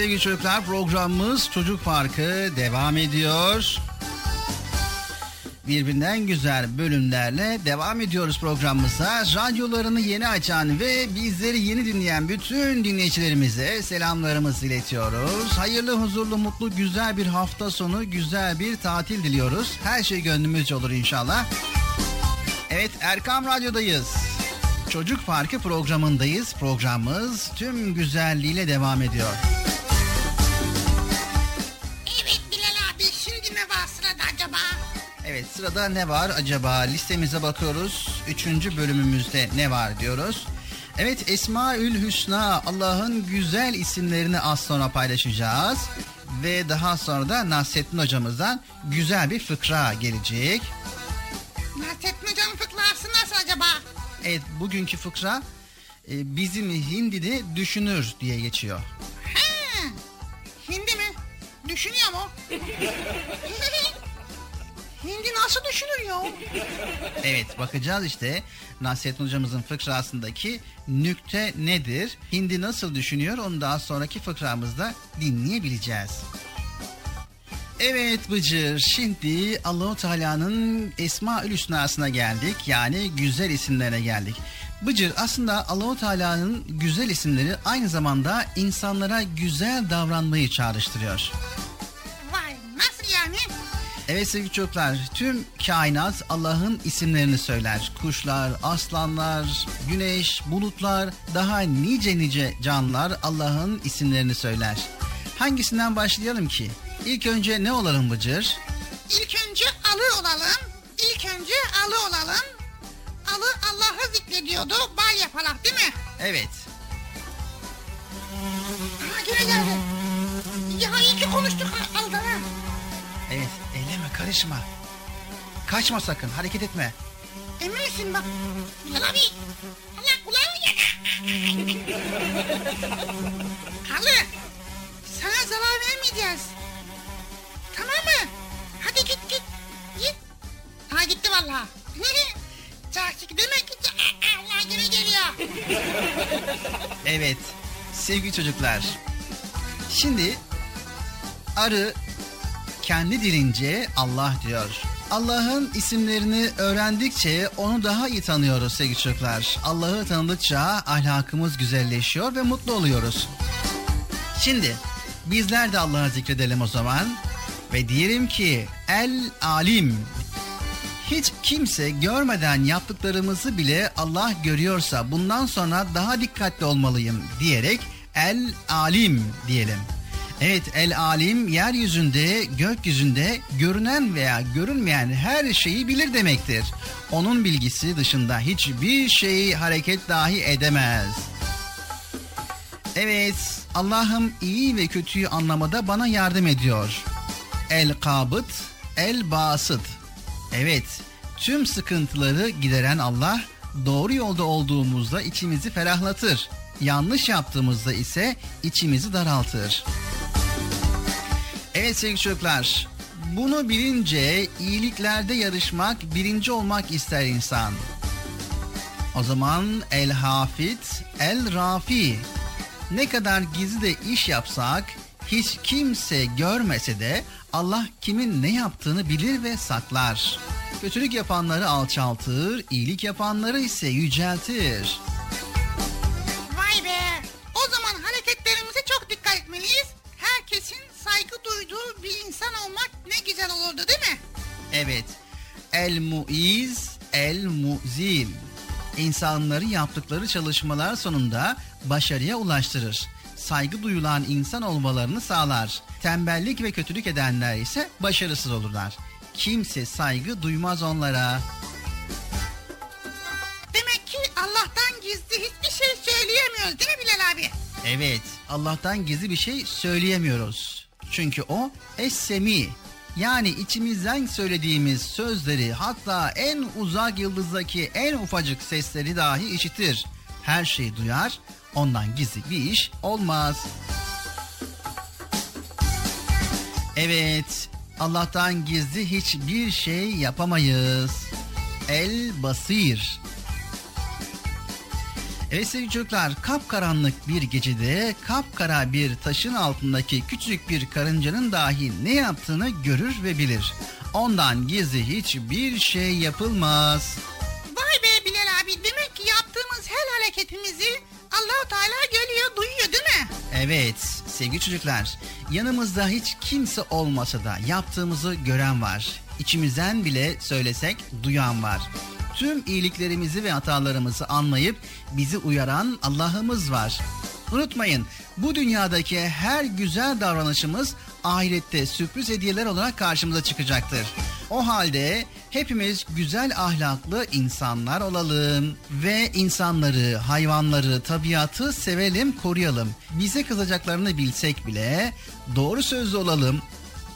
Sevgili çocuklar programımız Çocuk Parkı devam ediyor. Birbirinden güzel bölümlerle devam ediyoruz programımıza. Radyolarını yeni açan ve bizleri yeni dinleyen bütün dinleyicilerimize selamlarımızı iletiyoruz. Hayırlı, huzurlu, mutlu, güzel bir hafta sonu, güzel bir tatil diliyoruz. Her şey gönlümüzce olur inşallah. Evet Erkam Radyo'dayız. Çocuk Parkı programındayız. Programımız tüm güzelliğiyle devam ediyor. Evet sırada ne var acaba listemize bakıyoruz. Üçüncü bölümümüzde ne var diyoruz. Evet Esmaül Hüsna Allah'ın güzel isimlerini az sonra paylaşacağız. Ve daha sonra da Nasrettin hocamızdan güzel bir fıkra gelecek. Nasrettin Hoca'nın fıkrası nasıl acaba? Evet bugünkü fıkra e, bizim Hindi'de düşünür diye geçiyor. Ha, hindi mi? Düşünüyor mu? hindi nasıl düşünür ya? Evet bakacağız işte Nasrettin hocamızın fıkrasındaki nükte nedir? Hindi nasıl düşünüyor onu daha sonraki fıkramızda dinleyebileceğiz. Evet Bıcır şimdi Allahu Teala'nın Esmaül Hüsna'sına geldik. Yani güzel isimlerine geldik. Bıcır aslında Allahu Teala'nın güzel isimleri aynı zamanda insanlara güzel davranmayı çağrıştırıyor. Vay nasıl yani? Evet sevgili çocuklar, tüm kainat Allah'ın isimlerini söyler. Kuşlar, aslanlar, güneş, bulutlar, daha nice nice canlılar Allah'ın isimlerini söyler. Hangisinden başlayalım ki? İlk önce ne olalım Bıcır? İlk önce alı olalım. İlk önce alı olalım. Alı Allah'ı zikrediyordu. Bal yapalak değil mi? Evet. Ha gene geldi. Ya iyi ki konuştuk Alda ha. Karışma. Kaçma sakın, hareket etme. Emin misin bak? Bilal abi. Allah kulağımı yak. Halı. Sana zarar vermeyeceğiz. Tamam mı? Hadi git git. Git. Ha gitti vallahi. Çarşık demek ki Allah gene geliyor. Evet, sevgili çocuklar. Şimdi arı kendi dilince Allah diyor. Allah'ın isimlerini öğrendikçe onu daha iyi tanıyoruz sevgili çocuklar. Allah'ı tanıdıkça ahlakımız güzelleşiyor ve mutlu oluyoruz. Şimdi bizler de Allah'ı zikredelim o zaman. Ve diyelim ki El Alim hiç kimse görmeden yaptıklarımızı bile Allah görüyorsa bundan sonra daha dikkatli olmalıyım diyerek El Alim diyelim. Evet El Alim yeryüzünde, gökyüzünde görünen veya görünmeyen her şeyi bilir demektir. Onun bilgisi dışında hiçbir şey hareket dahi edemez. Evet, Allah'ım iyi ve kötüyü anlamada bana yardım ediyor. El kabıt, el basıt. Evet, tüm sıkıntıları gideren Allah doğru yolda olduğumuzda içimizi ferahlatır. Yanlış yaptığımızda ise içimizi daraltır. Evet sevgili çocuklar, bunu bilince iyiliklerde yarışmak, birinci olmak ister insan. O zaman el hafit, el rafi. Ne kadar gizli de iş yapsak, hiç kimse görmese de Allah kimin ne yaptığını bilir ve saklar. Kötülük yapanları alçaltır, iyilik yapanları ise yüceltir. Vay be. O zaman hareketlerimize çok dikkat etmeliyiz. Herkesin saygı duyduğu bir insan olmak ne güzel olurdu değil mi? Evet. El muiz, el muzil. İnsanları yaptıkları çalışmalar sonunda başarıya ulaştırır. Saygı duyulan insan olmalarını sağlar. Tembellik ve kötülük edenler ise başarısız olurlar. Kimse saygı duymaz onlara. Demek ki Allah'tan gizli hiçbir şey söyleyemiyoruz değil mi Bilal abi? Evet, Allah'tan gizli bir şey söyleyemiyoruz. Çünkü o es-semi. Yani içimizden söylediğimiz sözleri hatta en uzak yıldızdaki en ufacık sesleri dahi işitir. Her şeyi duyar, ondan gizli bir iş olmaz. Evet, Allah'tan gizli hiçbir şey yapamayız. El Basir. Evet sevgili çocuklar, kapkaranlık bir gecede kapkara bir taşın altındaki küçük bir karıncanın dahi ne yaptığını görür ve bilir. Ondan gizli hiçbir şey yapılmaz. Vay be Bilal abi demek ki yaptığımız her hareketimizi Allahu Teala görüyor, duyuyor değil mi? Evet sevgili çocuklar, yanımızda hiç kimse olmasa da yaptığımızı gören var. İçimizden bile söylesek duyan var. Tüm iyiliklerimizi ve hatalarımızı anlayıp bizi uyaran Allah'ımız var. Unutmayın bu dünyadaki her güzel davranışımız ahirette sürpriz hediyeler olarak karşımıza çıkacaktır. O halde hepimiz güzel ahlaklı insanlar olalım ve insanları, hayvanları, tabiatı sevelim, koruyalım. Bize kızacaklarını bilsek bile doğru sözlü olalım.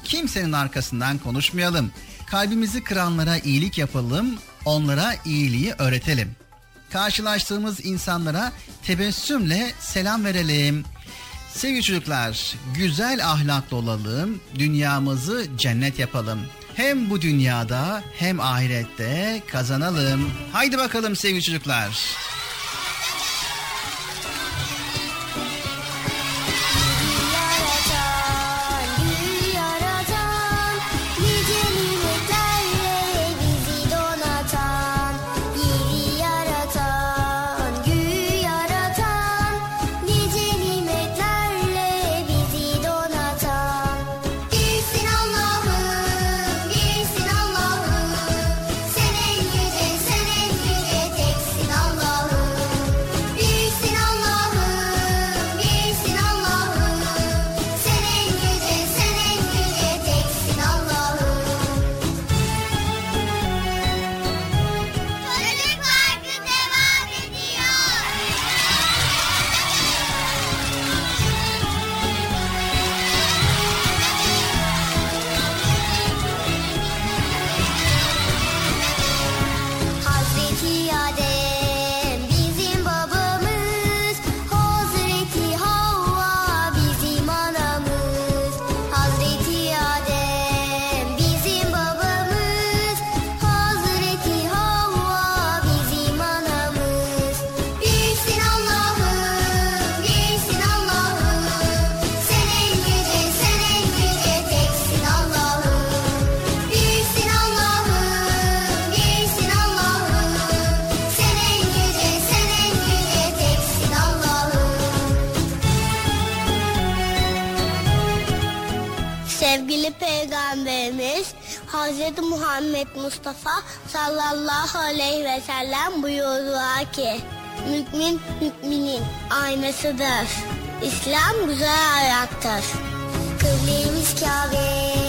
Kimsenin arkasından konuşmayalım. Kalbimizi kıranlara iyilik yapalım, onlara iyiliği öğretelim. Karşılaştığımız insanlara tebessümle selam verelim. Sevgili çocuklar, güzel ahlaklı olalım, dünyamızı cennet yapalım. hem bu dünyada hem ahirette kazanalım. Haydi bakalım sevgili çocuklar. Hz. Muhammed Mustafa sallallahu aleyhi ve sellem buyurdular ki Mümin müminin aynasıdır. İslam güzel ayaktır. Kıblemiz Kabe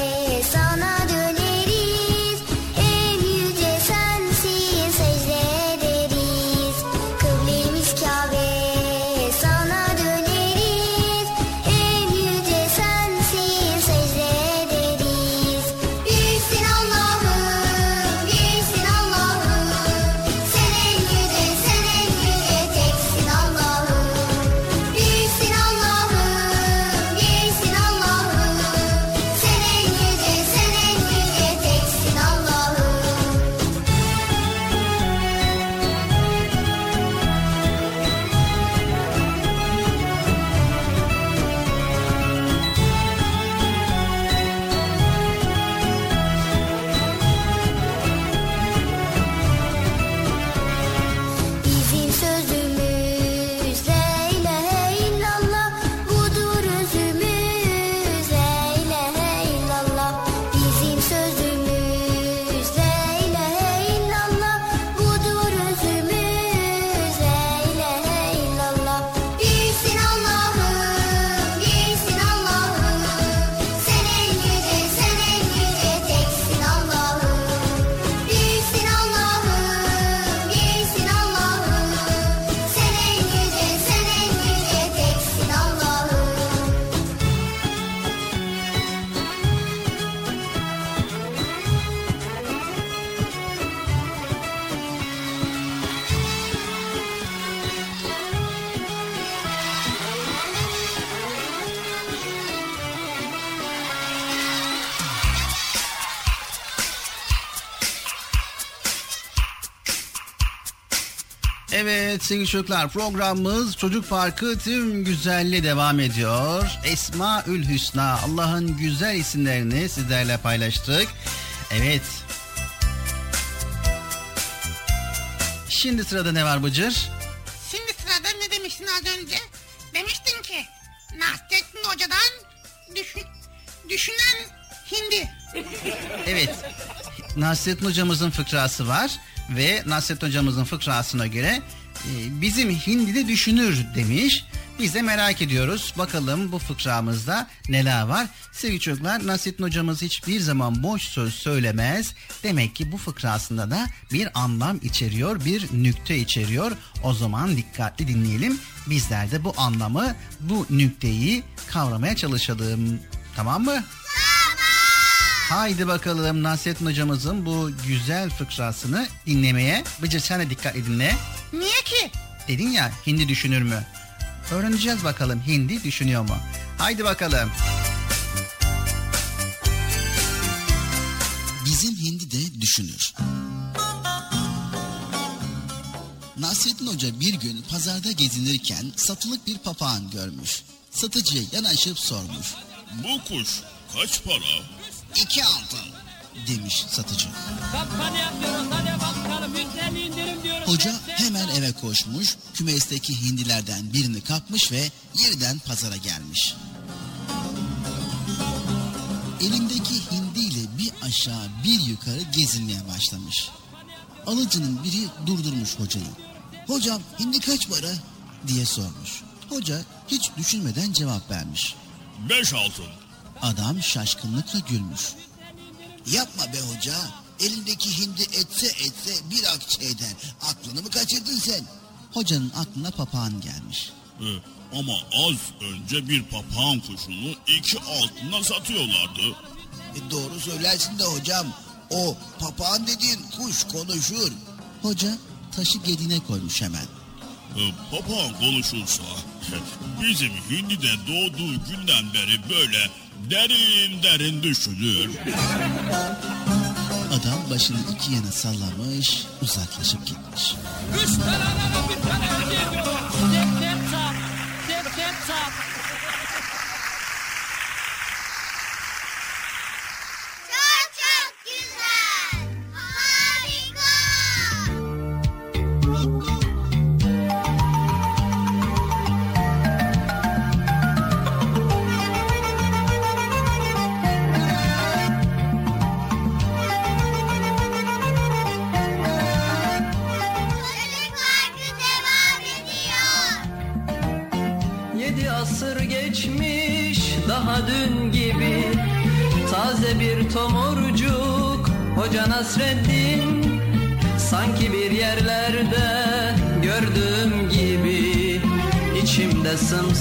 sevgili çocuklar programımız Çocuk Parkı tüm güzelliği devam ediyor. Esmaül Hüsna Allah'ın güzel isimlerini sizlerle paylaştık. Evet. Şimdi sırada ne var Bıcır? Şimdi sırada ne demiştin az önce? Demiştin ki Nasrettin Hoca'dan düşün, düşünen hindi. Evet. Nasrettin hocamızın fıkrası var ve Nasrettin hocamızın fıkrasına göre bizim hindi de düşünür demiş. Biz de merak ediyoruz. Bakalım bu fıkramızda neler var. Sevgili çocuklar Nasrettin hocamız hiçbir zaman boş söz söylemez. Demek ki bu fıkrasında da bir anlam içeriyor, bir nükte içeriyor. O zaman dikkatli dinleyelim. Bizler de bu anlamı, bu nükteyi kavramaya çalışalım. Tamam mı? Haydi bakalım Nasrettin hocamızın bu güzel fıkrasını dinlemeye. Bıcır sen de dikkatli dinle. Niye ki? Dedin ya hindi düşünür mü? Öğreneceğiz bakalım hindi düşünüyor mu? Haydi bakalım. Bizim hindi de düşünür. Nasrettin Hoca bir gün pazarda gezinirken satılık bir papağan görmüş. Satıcıya yanaşıp sormuş. Bu kuş kaç para? İki altın demiş satıcı. Kampanya yapıyoruz hadi bakalım %50 indirim diyoruz. Hoca hemen eve koşmuş, kümesteki hindilerden birini kapmış ve yeniden pazara gelmiş. Elindeki hindiyle bir aşağı bir yukarı gezinmeye başlamış. Alıcının biri durdurmuş hocayı. Hocam hindi kaç para diye sormuş. Hoca hiç düşünmeden cevap vermiş. Beş altın. Adam şaşkınlıkla gülmüş. Yapma be hoca. Elindeki hindi etse etse bir akçe eder. Aklını mı kaçırdın sen? Hocanın aklına papağan gelmiş. Ee, ama az önce bir papağan kuşunu iki altına satıyorlardı. E doğru söylersin de hocam. O papağan dediğin kuş konuşur. Hoca taşı gedine koymuş hemen. Ee, papağan konuşursa bizim Hindi'de doğduğu günden beri böyle derin derin düşünür. Adam başını iki yana sallamış, uzaklaşıp gitmiş. Üç tane bir tane hediye ediyorlar. Tep tep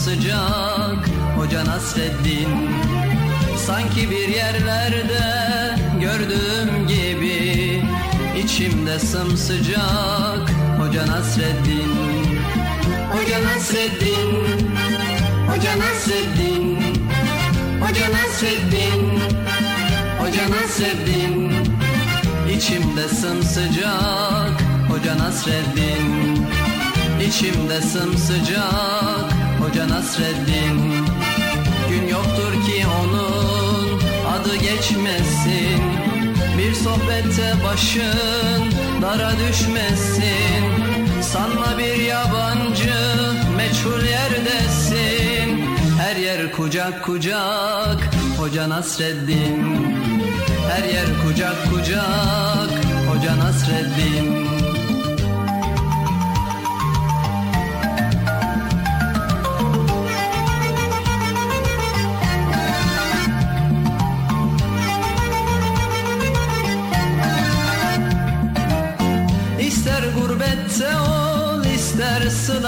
Sımsıcak Hoca Nasreddin. Sanki bir yerlerde gördüğüm gibi İçimde sımsıcak Hoca Nasreddin. Hoca Nasreddin. Hoca Nasreddin. Hoca Nasreddin. Hoca Nasreddin. İçimde sımsıcak Hoca Nasreddin. İçimde sımsıcak Hoca Nasreddin. Gün yoktur ki onun adı geçmesin. Bir sohbette başın dara düşmesin. Sanma bir yabancı meçhul yerdesin. Her yer kucak kucak Hoca Nasreddin. Her yer kucak kucak Hoca Nasreddin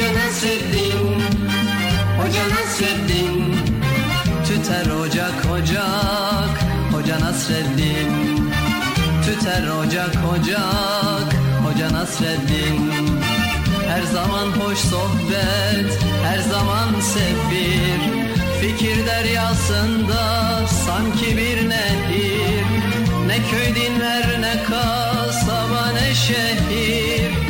Hoca Nasreddin Hoca Nasreddin Tüter ocak ocak. Hoca Nasreddin. Tüter ocak ocak. Hoca Nasreddin. Her zaman hoş sohbet Her zaman sefir Fikir deryasında Sanki bir nehir. Ne köy dinler ne kasaba ne şehir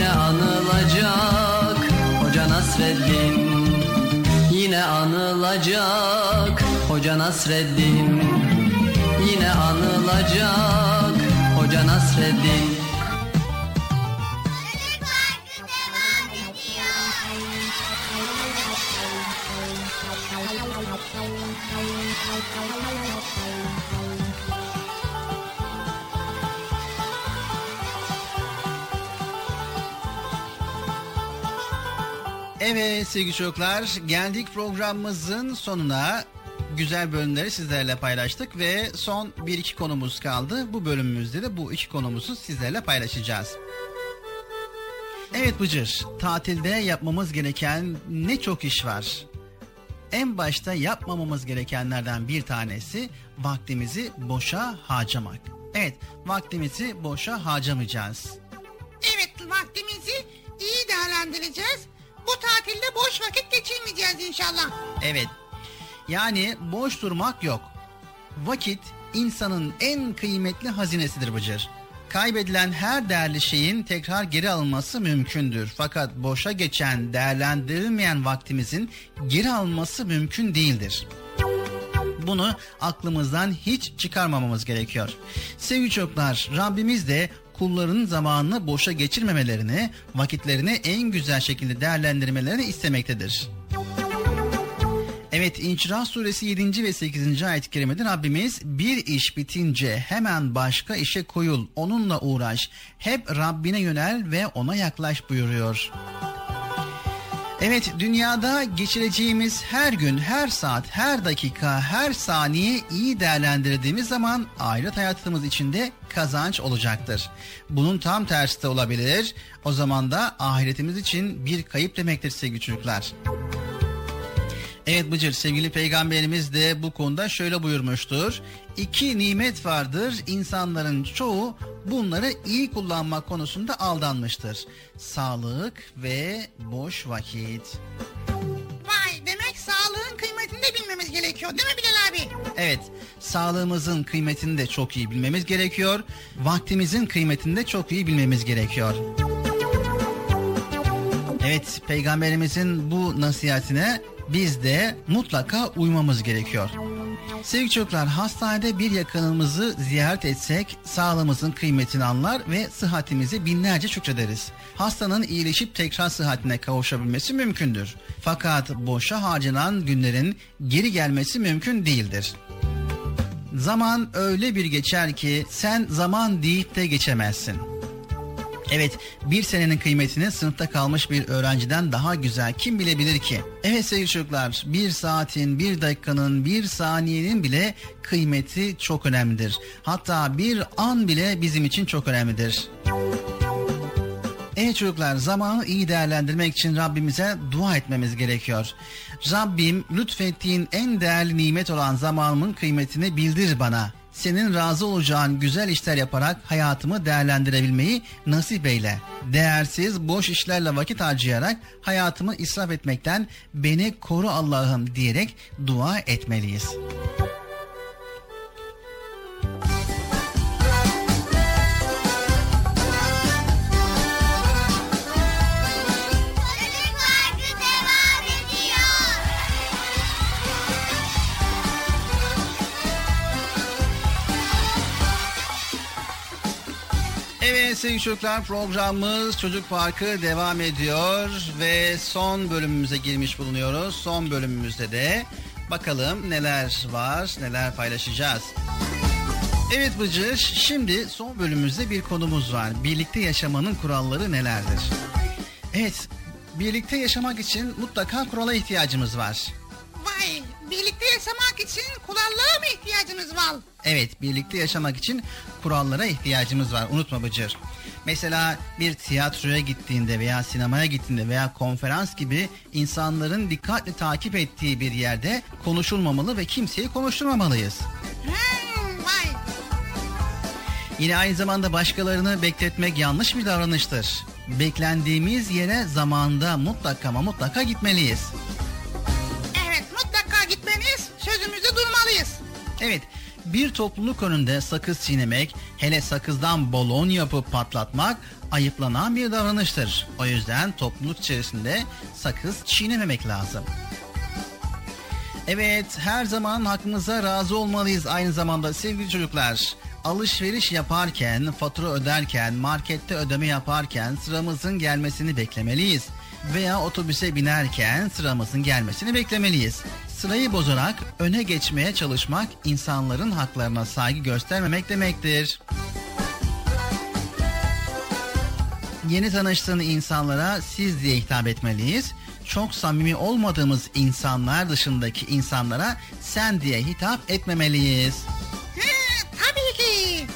Yine anılacak Hoca Nasreddin. Yine anılacak Hoca Nasreddin. Yine anılacak Hoca Nasreddin Evet sevgili çocuklar geldik programımızın sonuna. Güzel bölümleri sizlerle paylaştık ve son bir iki konumuz kaldı. Bu bölümümüzde de bu iki konumuzu sizlerle paylaşacağız. Evet Bıcır, tatilde yapmamız gereken ne çok iş var. En başta yapmamamız gerekenlerden bir tanesi vaktimizi boşa harcamak. Evet, vaktimizi boşa harcamayacağız. Evet vaktimizi iyi değerlendireceğiz. Bu tatilde boş vakit geçirmeyeceğiz inşallah. Evet. Yani boş durmak yok. Vakit insanın en kıymetli hazinesidir Bıcır. Kaybedilen her değerli şeyin tekrar geri alınması mümkündür. Fakat boşa geçen, değerlendirilmeyen vaktimizin geri alınması mümkün değildir. Bunu aklımızdan hiç çıkarmamamız gerekiyor. Sevgili çocuklar, Rabbimiz de kulların zamanını boşa geçirmemelerini, vakitlerini en güzel şekilde değerlendirmelerini istemektedir. Evet İnşirah suresi 7. ve 8. ayet-i kerimede Rabbimiz bir iş bitince hemen başka işe koyul, onunla uğraş, hep Rabbine yönel ve ona yaklaş buyuruyor. Evet dünyada geçireceğimiz her gün, her saat, her dakika, her saniye iyi değerlendirdiğimiz zaman ahiret hayatımız içinde kazanç olacaktır. Bunun tam tersi de olabilir. O zaman da ahiretimiz için bir kayıp demektir sevgili çocuklar. Evet Bıcır sevgili peygamberimiz de bu konuda şöyle buyurmuştur. İki nimet vardır insanların çoğu bunları iyi kullanmak konusunda aldanmıştır. Sağlık ve boş vakit. Vay demek sağlığın kıymetini de bilmemiz gerekiyor değil mi Bilal abi? Evet sağlığımızın kıymetini de çok iyi bilmemiz gerekiyor. Vaktimizin kıymetini de çok iyi bilmemiz gerekiyor. Evet peygamberimizin bu nasihatine biz de mutlaka uymamız gerekiyor. Sevgili çocuklar hastanede bir yakınımızı ziyaret etsek sağlığımızın kıymetini anlar ve sıhhatimizi binlerce şükrederiz. Hastanın iyileşip tekrar sıhhatine kavuşabilmesi mümkündür. Fakat boşa harcanan günlerin geri gelmesi mümkün değildir. Zaman öyle bir geçer ki sen zaman deyip de geçemezsin. Evet bir senenin kıymetini sınıfta kalmış bir öğrenciden daha güzel kim bilebilir ki? Evet sevgili çocuklar bir saatin, bir dakikanın, bir saniyenin bile kıymeti çok önemlidir. Hatta bir an bile bizim için çok önemlidir. Evet çocuklar zamanı iyi değerlendirmek için Rabbimize dua etmemiz gerekiyor. Rabbim lütfettiğin en değerli nimet olan zamanımın kıymetini bildir bana. Senin razı olacağın güzel işler yaparak hayatımı değerlendirebilmeyi nasip eyle. Değersiz boş işlerle vakit harcayarak hayatımı israf etmekten beni koru Allah'ım diyerek dua etmeliyiz. Evet sevgili çocuklar programımız Çocuk Parkı devam ediyor ve son bölümümüze girmiş bulunuyoruz. Son bölümümüzde de bakalım neler var neler paylaşacağız. Evet Bıcır, şimdi son bölümümüzde bir konumuz var. Birlikte yaşamanın kuralları nelerdir? Evet, birlikte yaşamak için mutlaka kurala ihtiyacımız var. Vay birlikte yaşamak için kurallara mı ihtiyacımız var? Evet, birlikte yaşamak için kurallara ihtiyacımız var. Unutma Bıcır. Mesela bir tiyatroya gittiğinde veya sinemaya gittiğinde veya konferans gibi insanların dikkatli takip ettiği bir yerde konuşulmamalı ve kimseyi konuşturmamalıyız. Hmm, vay Yine aynı zamanda başkalarını bekletmek yanlış bir davranıştır. Beklendiğimiz yere zamanda mutlaka ama mutlaka gitmeliyiz. Evet, bir topluluk önünde sakız çiğnemek, hele sakızdan balon yapıp patlatmak ayıplanan bir davranıştır. O yüzden topluluk içerisinde sakız çiğnememek lazım. Evet, her zaman hakkımıza razı olmalıyız aynı zamanda sevgili çocuklar. Alışveriş yaparken, fatura öderken, markette ödeme yaparken sıramızın gelmesini beklemeliyiz. Veya otobüse binerken sıramızın gelmesini beklemeliyiz. Sırayı bozarak öne geçmeye çalışmak insanların haklarına saygı göstermemek demektir. Yeni tanıştığın insanlara siz diye hitap etmeliyiz. Çok samimi olmadığımız insanlar dışındaki insanlara sen diye hitap etmemeliyiz. Tabii ki.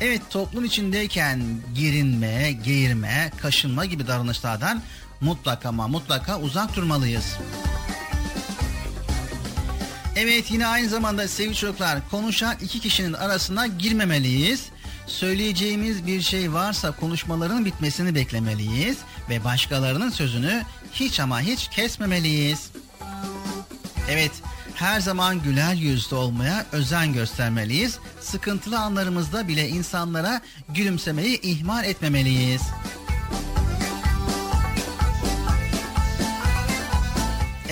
Evet toplum içindeyken girinme, geğirme, kaşınma gibi davranışlardan mutlaka ama mutlaka uzak durmalıyız. Evet yine aynı zamanda sevgili çocuklar konuşan iki kişinin arasına girmemeliyiz. Söyleyeceğimiz bir şey varsa konuşmaların bitmesini beklemeliyiz ve başkalarının sözünü hiç ama hiç kesmemeliyiz. Evet, her zaman güler yüzlü olmaya özen göstermeliyiz. Sıkıntılı anlarımızda bile insanlara gülümsemeyi ihmal etmemeliyiz.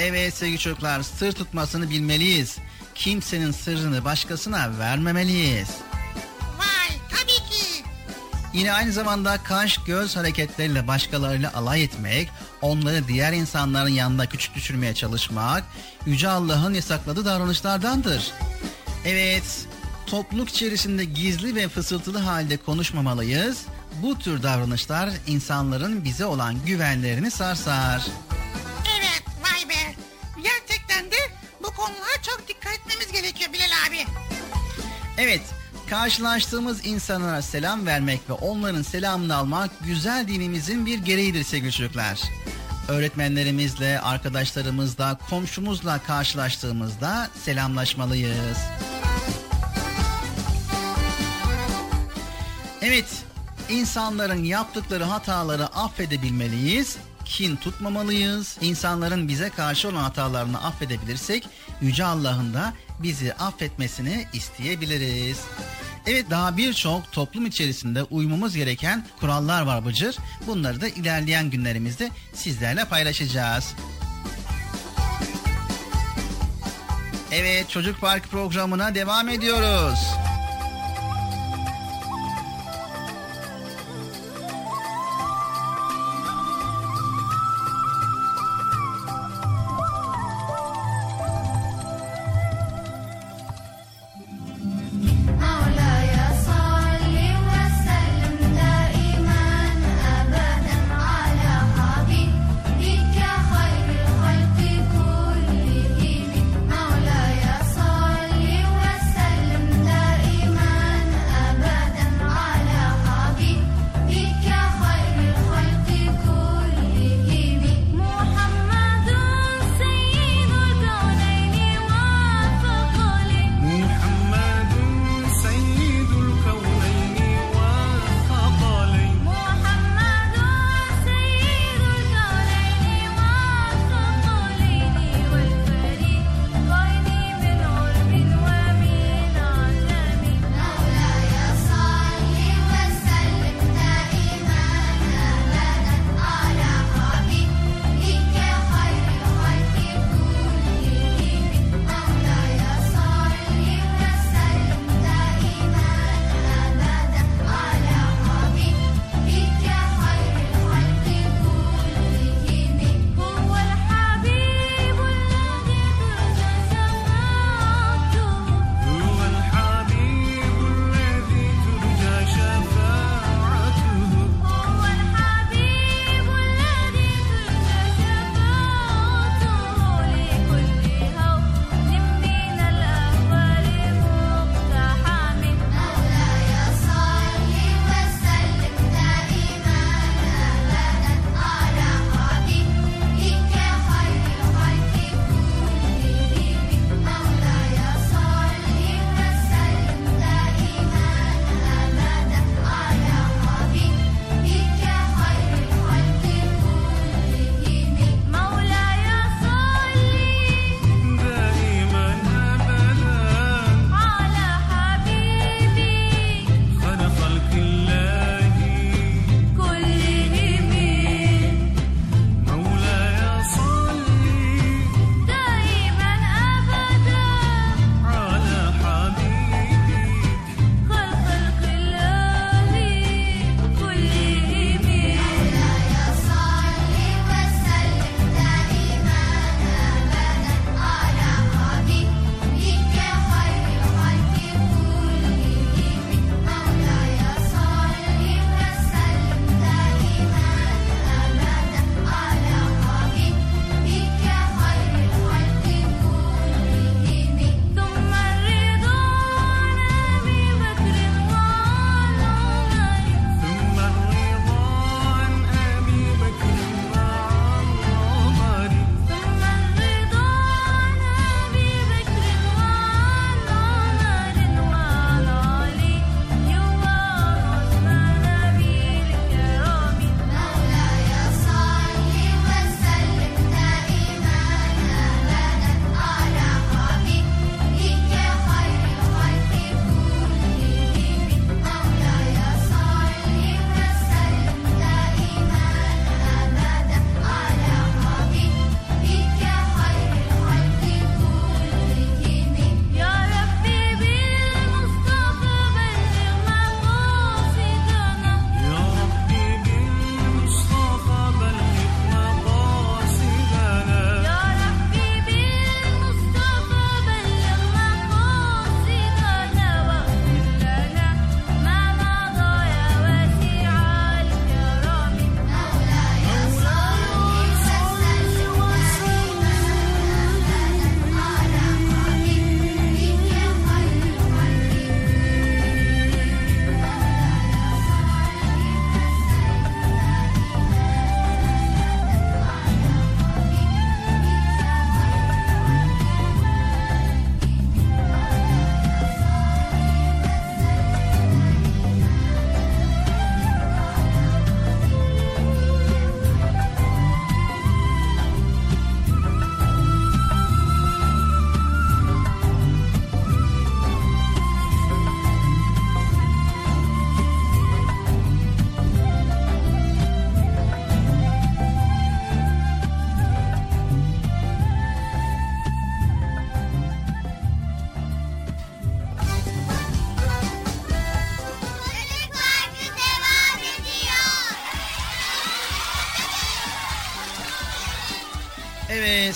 Evet sevgili çocuklar, sır tutmasını bilmeliyiz. Kimsenin sırrını başkasına vermemeliyiz. Vay tabii ki. Yine aynı zamanda kaş göz hareketleriyle başkalarıyla alay etmek, onları diğer insanların yanında küçük düşürmeye çalışmak, Yüce Allah'ın yasakladığı davranışlardandır. Evet, topluluk içerisinde gizli ve fısıltılı halde konuşmamalıyız. Bu tür davranışlar insanların bize olan güvenlerini sarsar. Konulara çok dikkat etmemiz gerekiyor Bilal abi. Evet, karşılaştığımız insanlara selam vermek ve onların selamını almak güzel dinimizin bir gereğidir sevgili çocuklar. Öğretmenlerimizle, arkadaşlarımızla, komşumuzla karşılaştığımızda selamlaşmalıyız. Evet, insanların yaptıkları hataları affedebilmeliyiz, kin tutmamalıyız. İnsanların bize karşı olan hatalarını affedebilirsek, Yüce Allah'ın da bizi affetmesini isteyebiliriz. Evet daha birçok toplum içerisinde uymamız gereken kurallar var Bıcır. Bunları da ilerleyen günlerimizde sizlerle paylaşacağız. Evet Çocuk Park programına devam ediyoruz.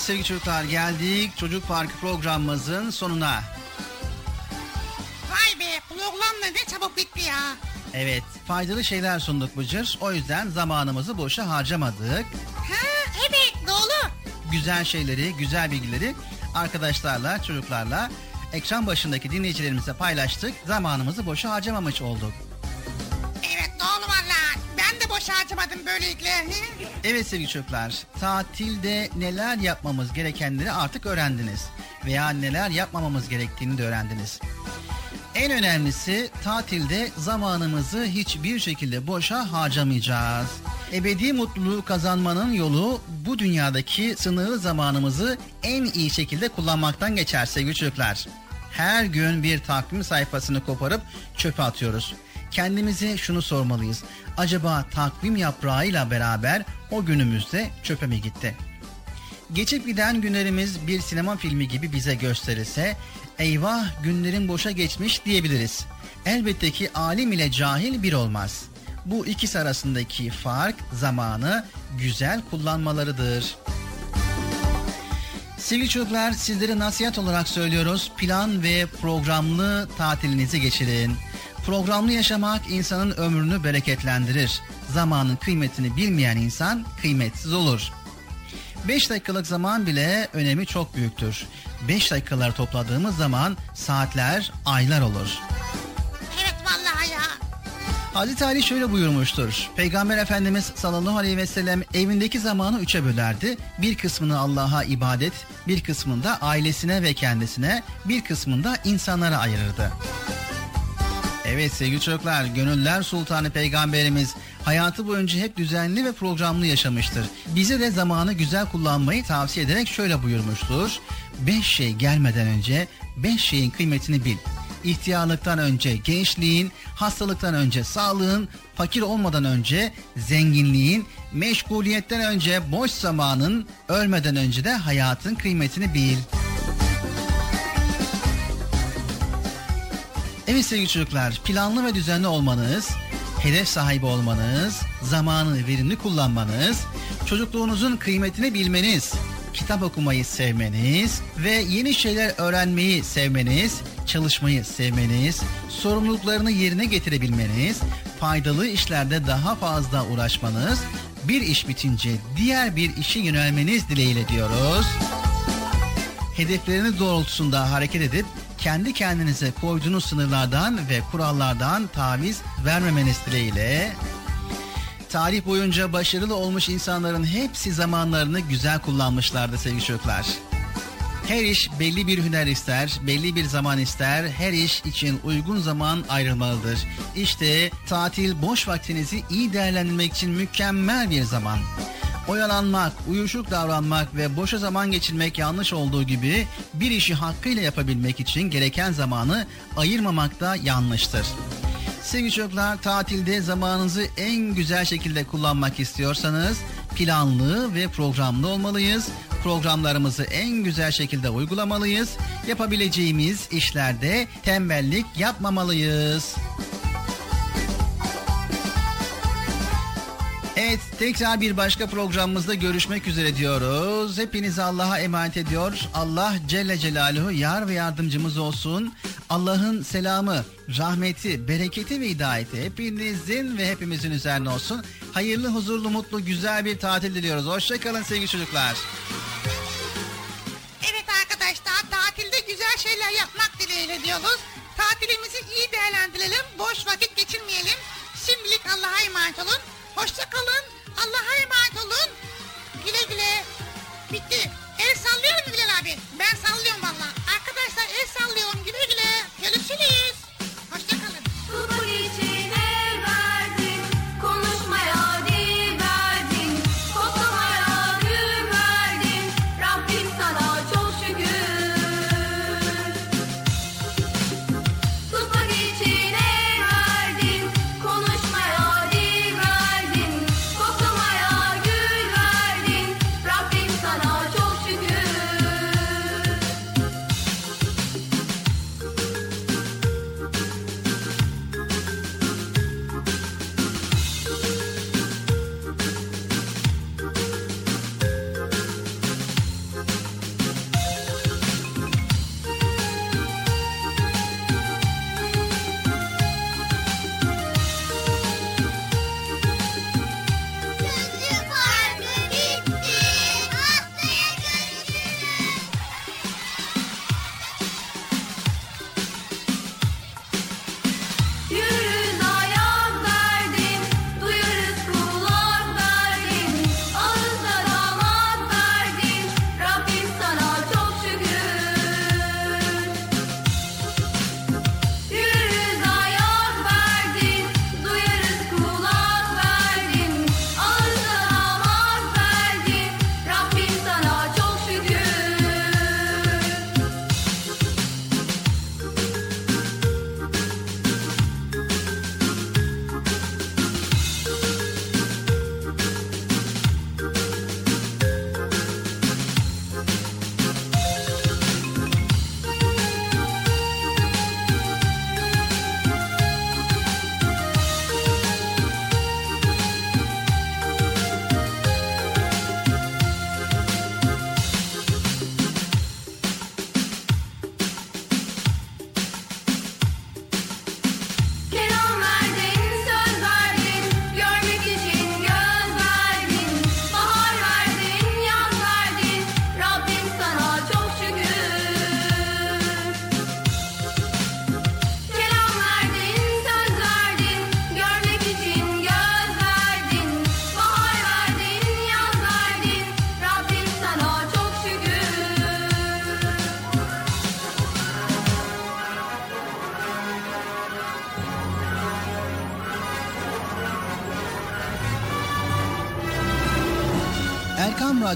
Sevgili çocuklar geldik Çocuk Parkı programımızın sonuna. Vay be program ne çabuk bitti ya. Evet faydalı şeyler sunduk Bıcır. O yüzden zamanımızı boşa harcamadık. Ha evet doğru. Güzel şeyleri, güzel bilgileri arkadaşlarla, çocuklarla ekran başındaki dinleyicilerimize paylaştık. Zamanımızı boşa harcamamış olduk. Harcamadım böylelikle. Evet sevgili çocuklar, tatilde neler yapmamız gerekenleri artık öğrendiniz. Veya neler yapmamamız gerektiğini de öğrendiniz. En önemlisi tatilde zamanımızı hiçbir şekilde boşa harcamayacağız. Ebedi mutluluğu kazanmanın yolu bu dünyadaki sınırlı zamanımızı en iyi şekilde kullanmaktan geçer sevgili çocuklar. Her gün bir takvim sayfasını koparıp çöpe atıyoruz. Kendimize şunu sormalıyız. Acaba takvim yaprağıyla beraber o günümüzde çöpe mi gitti? Geçip giden günlerimiz bir sinema filmi gibi bize gösterilse eyvah günlerin boşa geçmiş diyebiliriz. Elbette ki alim ile cahil bir olmaz. Bu ikisi arasındaki fark zamanı güzel kullanmalarıdır. Sevgili çocuklar sizlere nasihat olarak söylüyoruz. Plan ve programlı tatilinizi geçirin. Programlı yaşamak insanın ömrünü bereketlendirir. Zamanın kıymetini bilmeyen insan kıymetsiz olur. 5 dakikalık zaman bile önemi çok büyüktür. 5 dakikalar topladığımız zaman saatler, aylar olur. Evet vallahi ya. Hazreti Ali şöyle buyurmuştur. Peygamber Efendimiz sallallahu aleyhi ve sellem evindeki zamanı üçe bölerdi. Bir kısmını Allah'a ibadet, bir kısmını da ailesine ve kendisine, bir kısmını da insanlara ayırırdı. Evet sevgili çocuklar, gönüller sultanı peygamberimiz hayatı boyunca hep düzenli ve programlı yaşamıştır. Bize de zamanı güzel kullanmayı tavsiye ederek şöyle buyurmuştur. Beş şey gelmeden önce beş şeyin kıymetini bil. İhtiyarlıktan önce gençliğin, hastalıktan önce sağlığın, fakir olmadan önce zenginliğin, meşguliyetten önce boş zamanın, ölmeden önce de hayatın kıymetini bil. Evet sevgili çocuklar, planlı ve düzenli olmanız, hedef sahibi olmanız, zamanı verimli kullanmanız, çocukluğunuzun kıymetini bilmeniz, kitap okumayı sevmeniz ve yeni şeyler öğrenmeyi sevmeniz, çalışmayı sevmeniz, sorumluluklarını yerine getirebilmeniz, faydalı işlerde daha fazla uğraşmanız, bir iş bitince diğer bir işe yönelmeniz dileğiyle diyoruz. Hedefleriniz doğrultusunda hareket edip kendi kendinize koyduğunuz sınırlardan ve kurallardan taviz vermemeniz dileğiyle tarih boyunca başarılı olmuş insanların hepsi zamanlarını güzel kullanmışlardı sevgili çocuklar. Her iş belli bir hüner ister, belli bir zaman ister. Her iş için uygun zaman ayrılmalıdır. İşte tatil boş vaktinizi iyi değerlendirmek için mükemmel bir zaman. Oyalanmak, uyuşuk davranmak ve boşa zaman geçirmek yanlış olduğu gibi bir işi hakkıyla yapabilmek için gereken zamanı ayırmamak da yanlıştır. Sevgili çocuklar tatilde zamanınızı en güzel şekilde kullanmak istiyorsanız planlı ve programlı olmalıyız. Programlarımızı en güzel şekilde uygulamalıyız. Yapabileceğimiz işlerde tembellik yapmamalıyız. Evet tekrar bir başka programımızda görüşmek üzere diyoruz. Hepinizi Allah'a emanet ediyor. Allah Celle Celaluhu yar ve yardımcımız olsun. Allah'ın selamı, rahmeti, bereketi ve hidayeti hepinizin ve hepimizin üzerine olsun. Hayırlı, huzurlu, mutlu, güzel bir tatil diliyoruz. Hoşçakalın sevgili çocuklar. Evet arkadaşlar tatilde güzel şeyler yapmak dileğiyle diyoruz. Tatilimizi iyi değerlendirelim. Boş vakit geçirmeyelim. Şimdilik Allah'a emanet olun. Hoşça kalın. Allah'a emanet olun. Güle güle. Bitti. El sallıyorum Bilal abi? Ben sallıyorum valla. Arkadaşlar el sallıyorum. Güle güle.